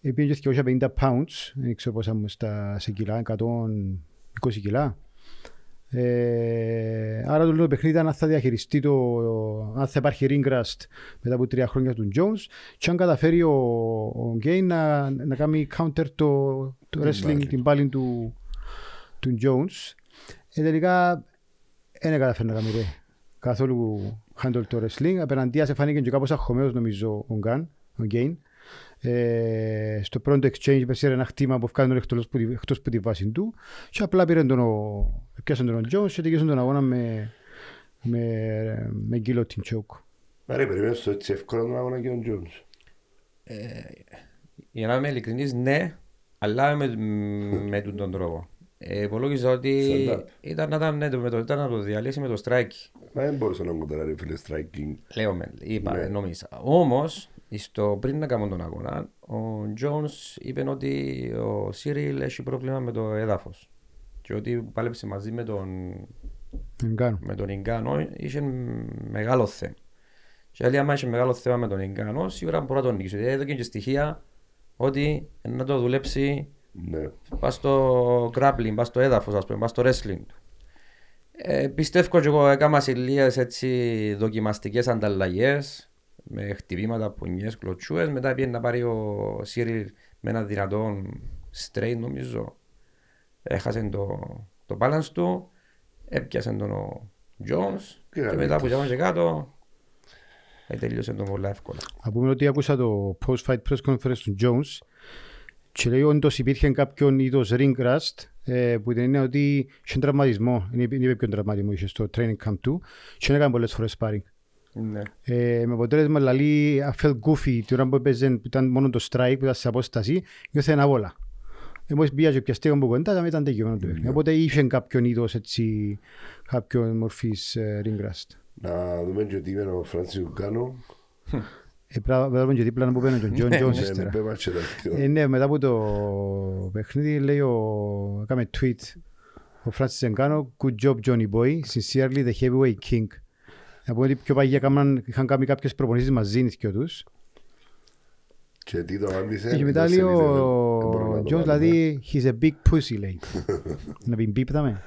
Ε, Πήγε και 250 pounds, δεν ξέρω πόσα μου στα, σε κιλά, 120 κιλά. Ε, άρα το λέω παιχνίδι ήταν αν θα διαχειριστεί το, αν θα υπάρχει ring rust μετά από τρία χρόνια του Jones και αν καταφέρει ο, ο Γκέιν να, να κάνει counter το, το wrestling, πάλη. την πάλη του, του Jones. Ε, τελικά δεν καταφέρει να κάνει ρε, καθόλου handle το wrestling. Απέναντία σε φάνηκε και κάπως αχωμένος νομίζω ο Γκάν, ο Γκέιν. Ε, στο πρώτο exchange πέσαιρε ένα χτύμα που βγάλει τον εκτός που, τη- εκτός που τη βάση του και απλά πήρε τον, ο- πιάσαν τον Jones και τελείωσαν τον αγώνα με, με, με guillotine choke. Άρα περιμένεις το έτσι εύκολα τον αγώνα και τον Jones. Για να είμαι ειλικρινής, ναι, αλλά με, με *laughs* τον τον τρόπο. Ε, υπολόγιζα ότι Stand-up. ήταν να, ήταν, ναι, το- με το, ήταν να το διαλύσει με το strike. Μα δεν μπορούσα να μου τώρα ρε φίλε striking. Λέω με, είπα, Ναι. νόμιζα. Όμως, στο, πριν να κάνουμε τον αγώνα, ο Jones είπε ότι ο Σίριλ έχει πρόβλημα με το έδαφος. και ότι πάλεψε μαζί με τον, Δεν κάνω. με τον Ιγκάνο είχε μεγάλο θέμα. Και άλλη άμα είχε μεγάλο θέμα με τον Ιγκάνο, σίγουρα μπορεί να τον νικήσει. Δηλαδή έδωκε και στοιχεία ότι να το δουλέψει Ναι. πας στο grappling, πας στο έδαφος, ας πούμε, πας στο wrestling του. Ε, πιστεύω και εγώ έκανα σε λίγες έτσι δοκιμαστικές ανταλλαγές με χτυπήματα, πουνιές, κλωτσούες. Μετά πήγε να πάρει ο Σίριλ με ένα δυνατό straight νομίζω. Έχασε το, το balance του, έπιασε τον ο Jones Και και, να μετά που νίκησε. πήγαμε και κάτω ε, τελείωσε τον πολύ εύκολα. Να πούμε ότι άκουσα το post-fight press conference του Jones και λέει όντως υπήρχε κάποιον είδος ring rust ε, που την είναι ότι είχε τραυματισμό, δεν είπε δεν είπε ποιον τραυματισμό είχε στο training camp του και δεν έκανε πολλές φορές sparring. Ναι. Ε, με αποτέλεσμα λαλή I felt goofy την ώρα που έπαιζε που ήταν μόνο το strike που ήταν σε απόσταση νιώθε ένα βόλα. Ε, μόλις πήγα και πιαστήκα από κοντά ήταν τελειωμένο το παιχνίδι. Οπότε είχε κάποιον είδος έτσι κάποιον μορφής ε, ring rust. Να δούμε και τι είπε ο Φράνσις Ουκάνο. Ε, πρέπει να δούμε και δίπλα να που παίρνει τον John Jones Ναι, ύστερα. ναι, πέμπα και τα δύο. Ε, ναι, μετά από το παιχνίδι λέει ο... Έκαμε tweet ο Φράνσις Εγκάνο Good job Johnny Boy, sincerely the heavyweight king. Να πούμε ότι πιο παγιά έκαναν- είχαν κάνει κάποιες προπονήσεις μαζί οι δυο τους. Και τι το απάντησε; Και μετά δεν λέει σε είδε, δεν ο μπορούμε να το Jones βάλουμε. δηλαδή he's a big pussy λέει. *laughs* Να πει μπίπταμε.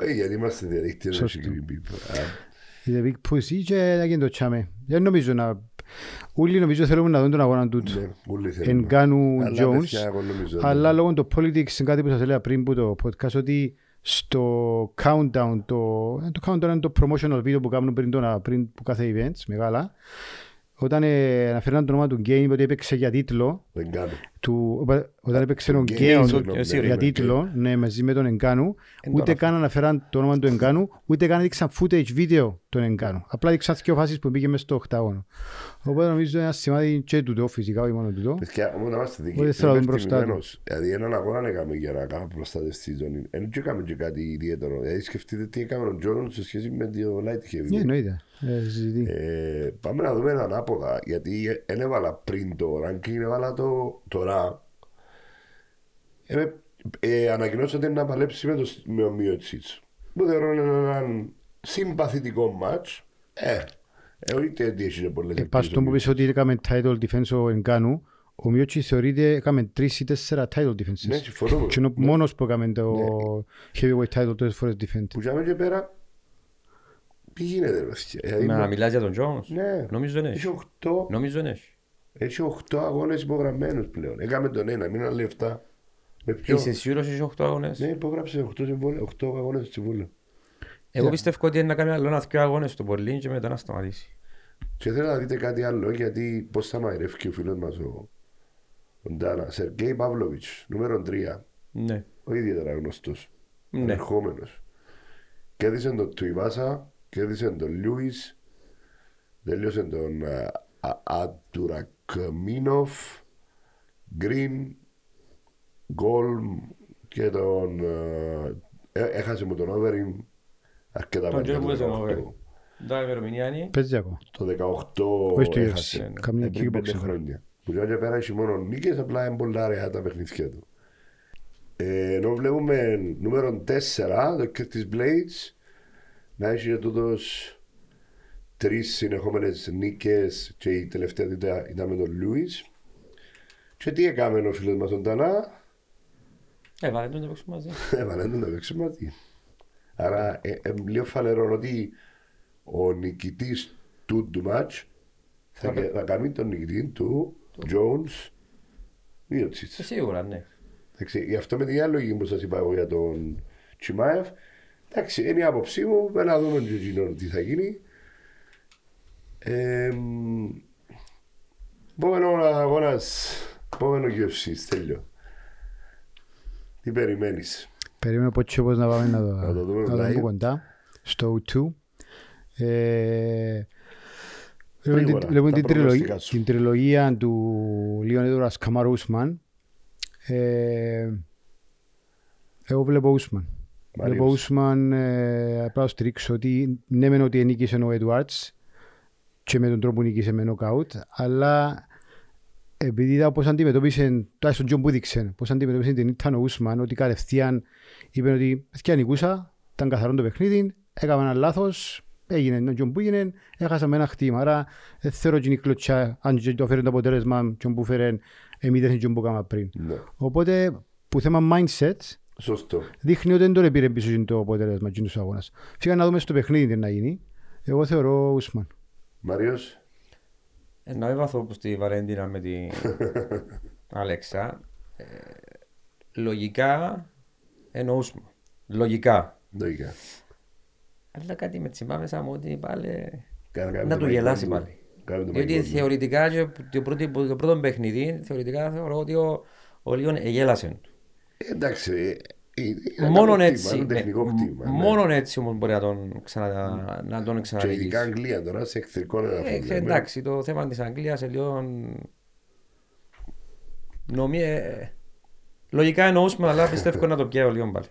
Ε, Γιατί είμαστε διαδίκτυο να Σωστό. έχει green people. Α, He's a big pussy και να γίνει το τσάμε. Δεν νομίζω να... Όλοι νομίζω θέλουμε να δουν τον αγώνα του. ναι, όλοι θέλουμε. Εγκάνου Αλλά, Jones. παιδιά, εγώ νομίζω ότι- Αλλά λόγω του politics, είναι κάτι που σας έλεγα πριν που το podcast, ότι στο countdown, το, ε, το countdown είναι το promotional video που κάνουν πριν, το, πριν που κάθε events, μεγάλα, όταν ε, αναφέραν το όνομα του Game, ότι έπαιξε για τίτλο, Δεν κάνω. του, όταν έπαιξε τον Game, Game συγγνώμη, εσύ, ναι, για ναι, τίτλο, ναι, μαζί με τον Εγκάνου, Εν ούτε τώρα. καν αναφέραν το όνομα του Εγκάνου, ούτε καν έδειξαν footage video τον Εγκάνου. Απλά έδειξαν δύο φάσεις που πήγε μέσα στο οκτάγωνο. Οπότε νομίζω είναι ένα σημάδι και τούτο, φυσικά, όχι μόνο τούτο. Παιδιά, όμως να είμαστε δίκαιοι. Οπότε θέλω να είμαι δούμε μπροστά του. ευτυχισμένος. Δηλαδή έναν αγώνα έκαμε για να κάνουμε προστάτευση στη ζώνη. Δεν και έκαμε και κάτι ιδιαίτερο. Δηλαδή σκεφτείτε τι έκαμε ο Τζόνον σε σχέση με το light heavy. Ναι, εννοείται. Ε, συζητεί. Ε, πάμε να δούμε ανάποδα, γιατί δεν έβαλα πριν το ranking, έβαλα το τώρα. Ε, ε, ανακοινώσα ότι είναι να παλέψει με, το, με ο Μιωτσίτς. Που θεωρώ είναι έναν συμπαθητικό μάτς. Ε, ε, όχι ότι έχει πολλές Ε, πας στον που πεις ότι έκαμε title defense ο Εγκάνου, ο Μιώτσι θεωρείται έκαμε τρεις ή τέσσερα title Ναι, defenses. συμφωνώ. Και είναι ο μόνος που έκαμε το heavyweight title τόσες φορές defend. Που για και πέρα, τι γίνεται ρε παιδιά. Δηλαδή, Να μιλάς για τον Jones; Ναι. Νομίζω δεν Έχει έχει. 8, Νομίζω δεν έχει. έχει 8 αγώνες υπογραμμένους πλέον. Έκαμε τον ένα, μην άλλοι 7. Με ποιο. Είσαι σίγουρος ότι έχει 8 αγώνες; Ναι, υπόγραψε 8, συμβόλαια, 8 αγώνες συμβόλαιο. Εγώ πιστεύω ότι είναι να κάνει άλλο ένα δυο αγώνες του πολύ και μετά να σταματήσει. Και θέλω να δείτε κάτι άλλο, γιατί πώς θα μαϊρεύει και ο φίλος μας ο, ο Ντάνα. Σεργέη Παύλοβιτς, νούμερο 3. Ναι. Ο ιδιαίτερα γνωστός. Ναι. Ερχόμενος. Κέρδισε τον Τουιβάσα, κέρδισε τον Λιούις, τελείωσε τον α, Α- Αντουρακμίνοφ, Γκριν, Γκόλμ και τον... ε, ε, έχασε μου τον Όβεριν αρκετά Τον μάτια Τζο που το έζε ο 18. Όβεριν. Τα ημερομηνία είναι. Παίζει ακόμα. Το 18 Όχι στο έχασε. UFC. Καμία Ε, πριν πέντε kickboxing. χρόνια. Που για και πέρα έχει μόνο νίκες, απλά είναι πολλά αραιά τα παιχνίδια του. Ε, ενώ βλέπουμε νούμερο 4, το Curtis Blades, να έχει για τούτος τρεις συνεχόμενες νίκες και η τελευταία ήταν, ήταν με τον Λούις. Και τι έκαμε ο φίλος μας τον Τανά, Ε, βάλε τον να παίξουμε μαζί. έβαλε τον να παίξει μαζί. Άρα ε, ε, λίγο φανερό ότι ο νικητής του του μάτς θα, Θα- θα κάνει τον νικητή του, Jones, Μιωτσίτς. Ε, Σίγουρα, ναι. Εντάξει, γι' αυτό με την άλλη λογική που σας είπα εγώ για τον Τσιμάεφ, εντάξει, είναι η άποψή μου, με να δούμε και εκείνο τι θα γίνει. Ε, μ, επόμενο αγώνας, επόμενο UFC, τέλειο. Τι περιμένεις; Περίμενε πότε όπως να πάμε να το, Να το δούμε να το δούμε live. κοντά. Στο O2. Ε, Βλέπουμε Γρήγορα, την- βλέπουμε τα την τριλογία- προγνωστικά σου. την τριλογία του Λίον Έντορας Καμάρ Ούσμαν. Ε, Εγώ βλέπω Ούσμαν. Μάλιστα. Βλέπω Ούσμαν ε, απλά να στηρίξω ότι ναι μεν ότι νίκησε ο Edwards και με τον τρόπο που νίκησε με νοκάουτ αλλά επειδή είδα πώς αντιμετώπισε, τουλάχιστον τζείνον που έδειξε, πώς αντιμετώπισε την ήτταν ο Ούσμαν, ότι κατευθείαν είπε ότι παιδιά νικούσα, ήταν καθαρό το παιχνίδι, έκανα ένα λάθος, έγινε τζείνον που έγινε, έχασα με ένα χτύπημα. Άρα δεν θεωρώ ότι είναι η κλωτσιά, αν και το φέρει το αποτέλεσμα, τζείνον που φέρει, εμείς δεν Τζον που έκανα πριν. Ναι. Οπότε, που θέμα mindset, Σωστό. δείχνει ότι δεν τον πήρε πίσω το αποτέλεσμα τους αγώνας. Φύγα να δούμε στο παιχνίδι τι να γίνει. Εγώ θεωρώ Ούσμαν. Μαριος. Ενώ έβαθω που στη Βαρέντινα με την *laughs* Αλέξα, ε, λογικά εννοούσαμε. Λογικά. Λογικά. Αλλά κάτι με τσιμπά μέσα μου ότι πάλι Κάνε- κάνε να το του γελάσει μαγικό. πάλι. Κάνε το Διότι μαγικό. θεωρητικά και το πρώτο, το πρώτο παιχνίδι, θεωρητικά θεωρώ ότι ο, ο Λέον εγέλασε. Ε, Εντάξει, ε, ε, είναι Μόνον ένα έτσι, χτύπημα, είναι ναι, τεχνικό χτύπημα. ναι. μόνον έτσι όμως μπορεί να τον, ξανα, να τον Και ειδικά ξανανικήσει. Αγγλία τώρα σε εχθρικό έδαφος. Ε, λέμε. εντάξει, το θέμα της Αγγλίας σε λίγο... Νομί... ε, Λογικά εννοούσαμε, αλλά πιστεύω να το πιέω λίγο πάλι.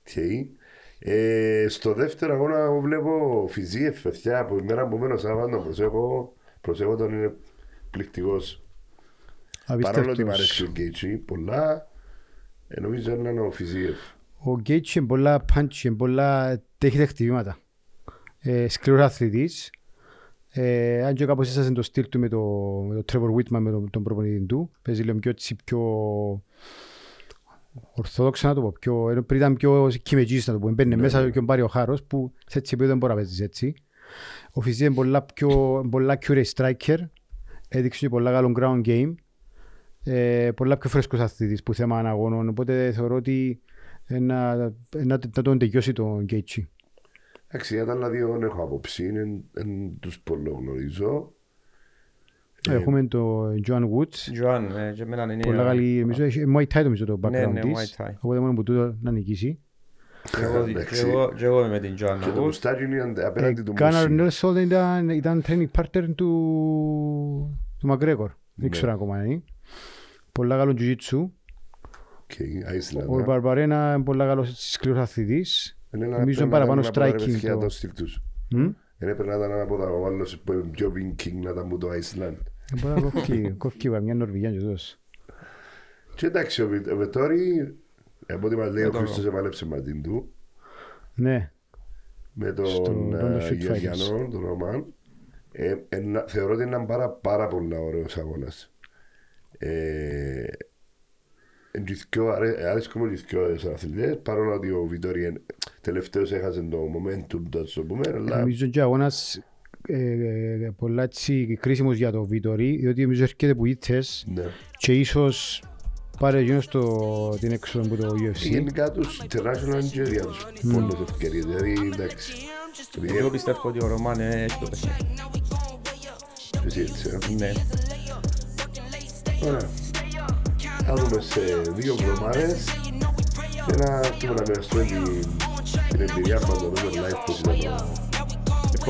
Οκ. Ε, στο δεύτερο αγώνα εγώ βλέπω Φιζίεφ, παιδιά, από η μέρα που μένω Σάββατο, τον προσέχω, προσέχω τον είναι πληκτικός. Παρόλο ότι μου αρέσει ο Γκέιτσι, πολλά, ε, νομίζω είναι ο Φιζίεφ. Ο Γκέιτς είναι πολλά punch, είναι πολλά τέχει χτυπήματα. Ε, σκληρός αθλητής. Ε, αν και κάπως έσασαν το στυλ του με, το, με τον Trevor Whitman, με τον, τον προπονητή του. Παίζει λίγο πιο, έτσι, πιο ορθόδοξα να το πω. Πιο, ενώ πριν ήταν πιο κυμετζής να το πω. Μπαίνει μέσα και πάρει ο χάρος που σε έτσι επίπεδο δεν μπορεί να παίζεις έτσι. Ο Φιζί είναι πολλά πιο, πολλά accurate striker. Έδειξε και πολλά καλό ground game. Ε, πολλά πιο φρέσκος αθλητής που θέμα αγώνων. Οπότε θεωρώ ότι ε, να, ε, να, να τον τελειώσει τον Γκέιτσι. Εντάξει, για τα άλλα δύο δεν έχω άποψη, είναι, δεν τους πολύ γνωρίζω. Έχουμε τον Joan Woods. Τζοάν, ε, και εμένα είναι... Πολλά καλή, νομίζω, έχει Muay Thai νομίζω το Ναι, background ναι, της. Muay Thai. Οπότε μόνο που τούτο να νικήσει. Και εγώ- Εντάξει. και εγώ- και εγώ είμαι με την Τζοάν. Και το μουστάκι είναι απέναντι του Γκάναρ Μουσί. Νέλσον ήταν, ήταν training partner του, του Μακρέκορ. Ναι. Δεν ξέρω ακόμα είναι. Πολλά καλό jiu-jitsu. Οκ, Άισλανδα. Ο Μπαρμπαρένα είναι πολλά καλός σκληρός αθλητής. Είναι ένα- Νομίζω πρέπει είναι να παραπάνω ήταν από τα striking. ρεβεσιά το- το στυλ τους. Μμ; Δεν έπρεπε να ήταν από τα ο άλλος που είναι πιο βινκίνγκ να ήταν μου το Άισλαντ. Ε, Μπορεί να κόφει- κόφει μια Νορβηγιά και τούτος. Και εντάξει, ο Βι- ο Βετόρη, από ό,τι μας λέει ο Με τον- Χρήστος επάλεψε μαζί του, Ναι, με Στο τον London ε, Street Γεωργιανό, τον Ρωμάν. Ε, ένα- θεωρώ ότι είναι πάρα, πάρα πολύ ωραίος αγώνας. Ε, εν και δυο- αρέ- αρέσκουν μου και δυο τους αθλητές, παρόλο ότι ο Βιτόρι εν- τελευταίος έχασε το momentum, το σου πούμε, αλλά νομίζω και ο αγώνας ε, ε, πολλά έτσι κρίσιμος για το Βιτορί, διότι νομίζω έρχεται που ήττες ναι. και ίσως πάρε γύρω στο την έξοδο από το UFC. Γενικά τους international και για τους πολλές ευκαιρίες, δηλαδή εντάξει. Επειδή Εγώ πιστεύω ότι ο Ρωμάν έχει το παιχνίδι. εσύ έτσι, ε. Ναι. Ωραία. Θα δούμε σε δύο εβδομάδες και να έρθουμε να μοιραστούμε την, την εμπειρία μας να δούμε live πώς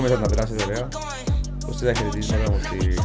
ήταν το... Εύχομαι να περάσετε ωραία. Ώστε τα χαιρετίσματα μου στη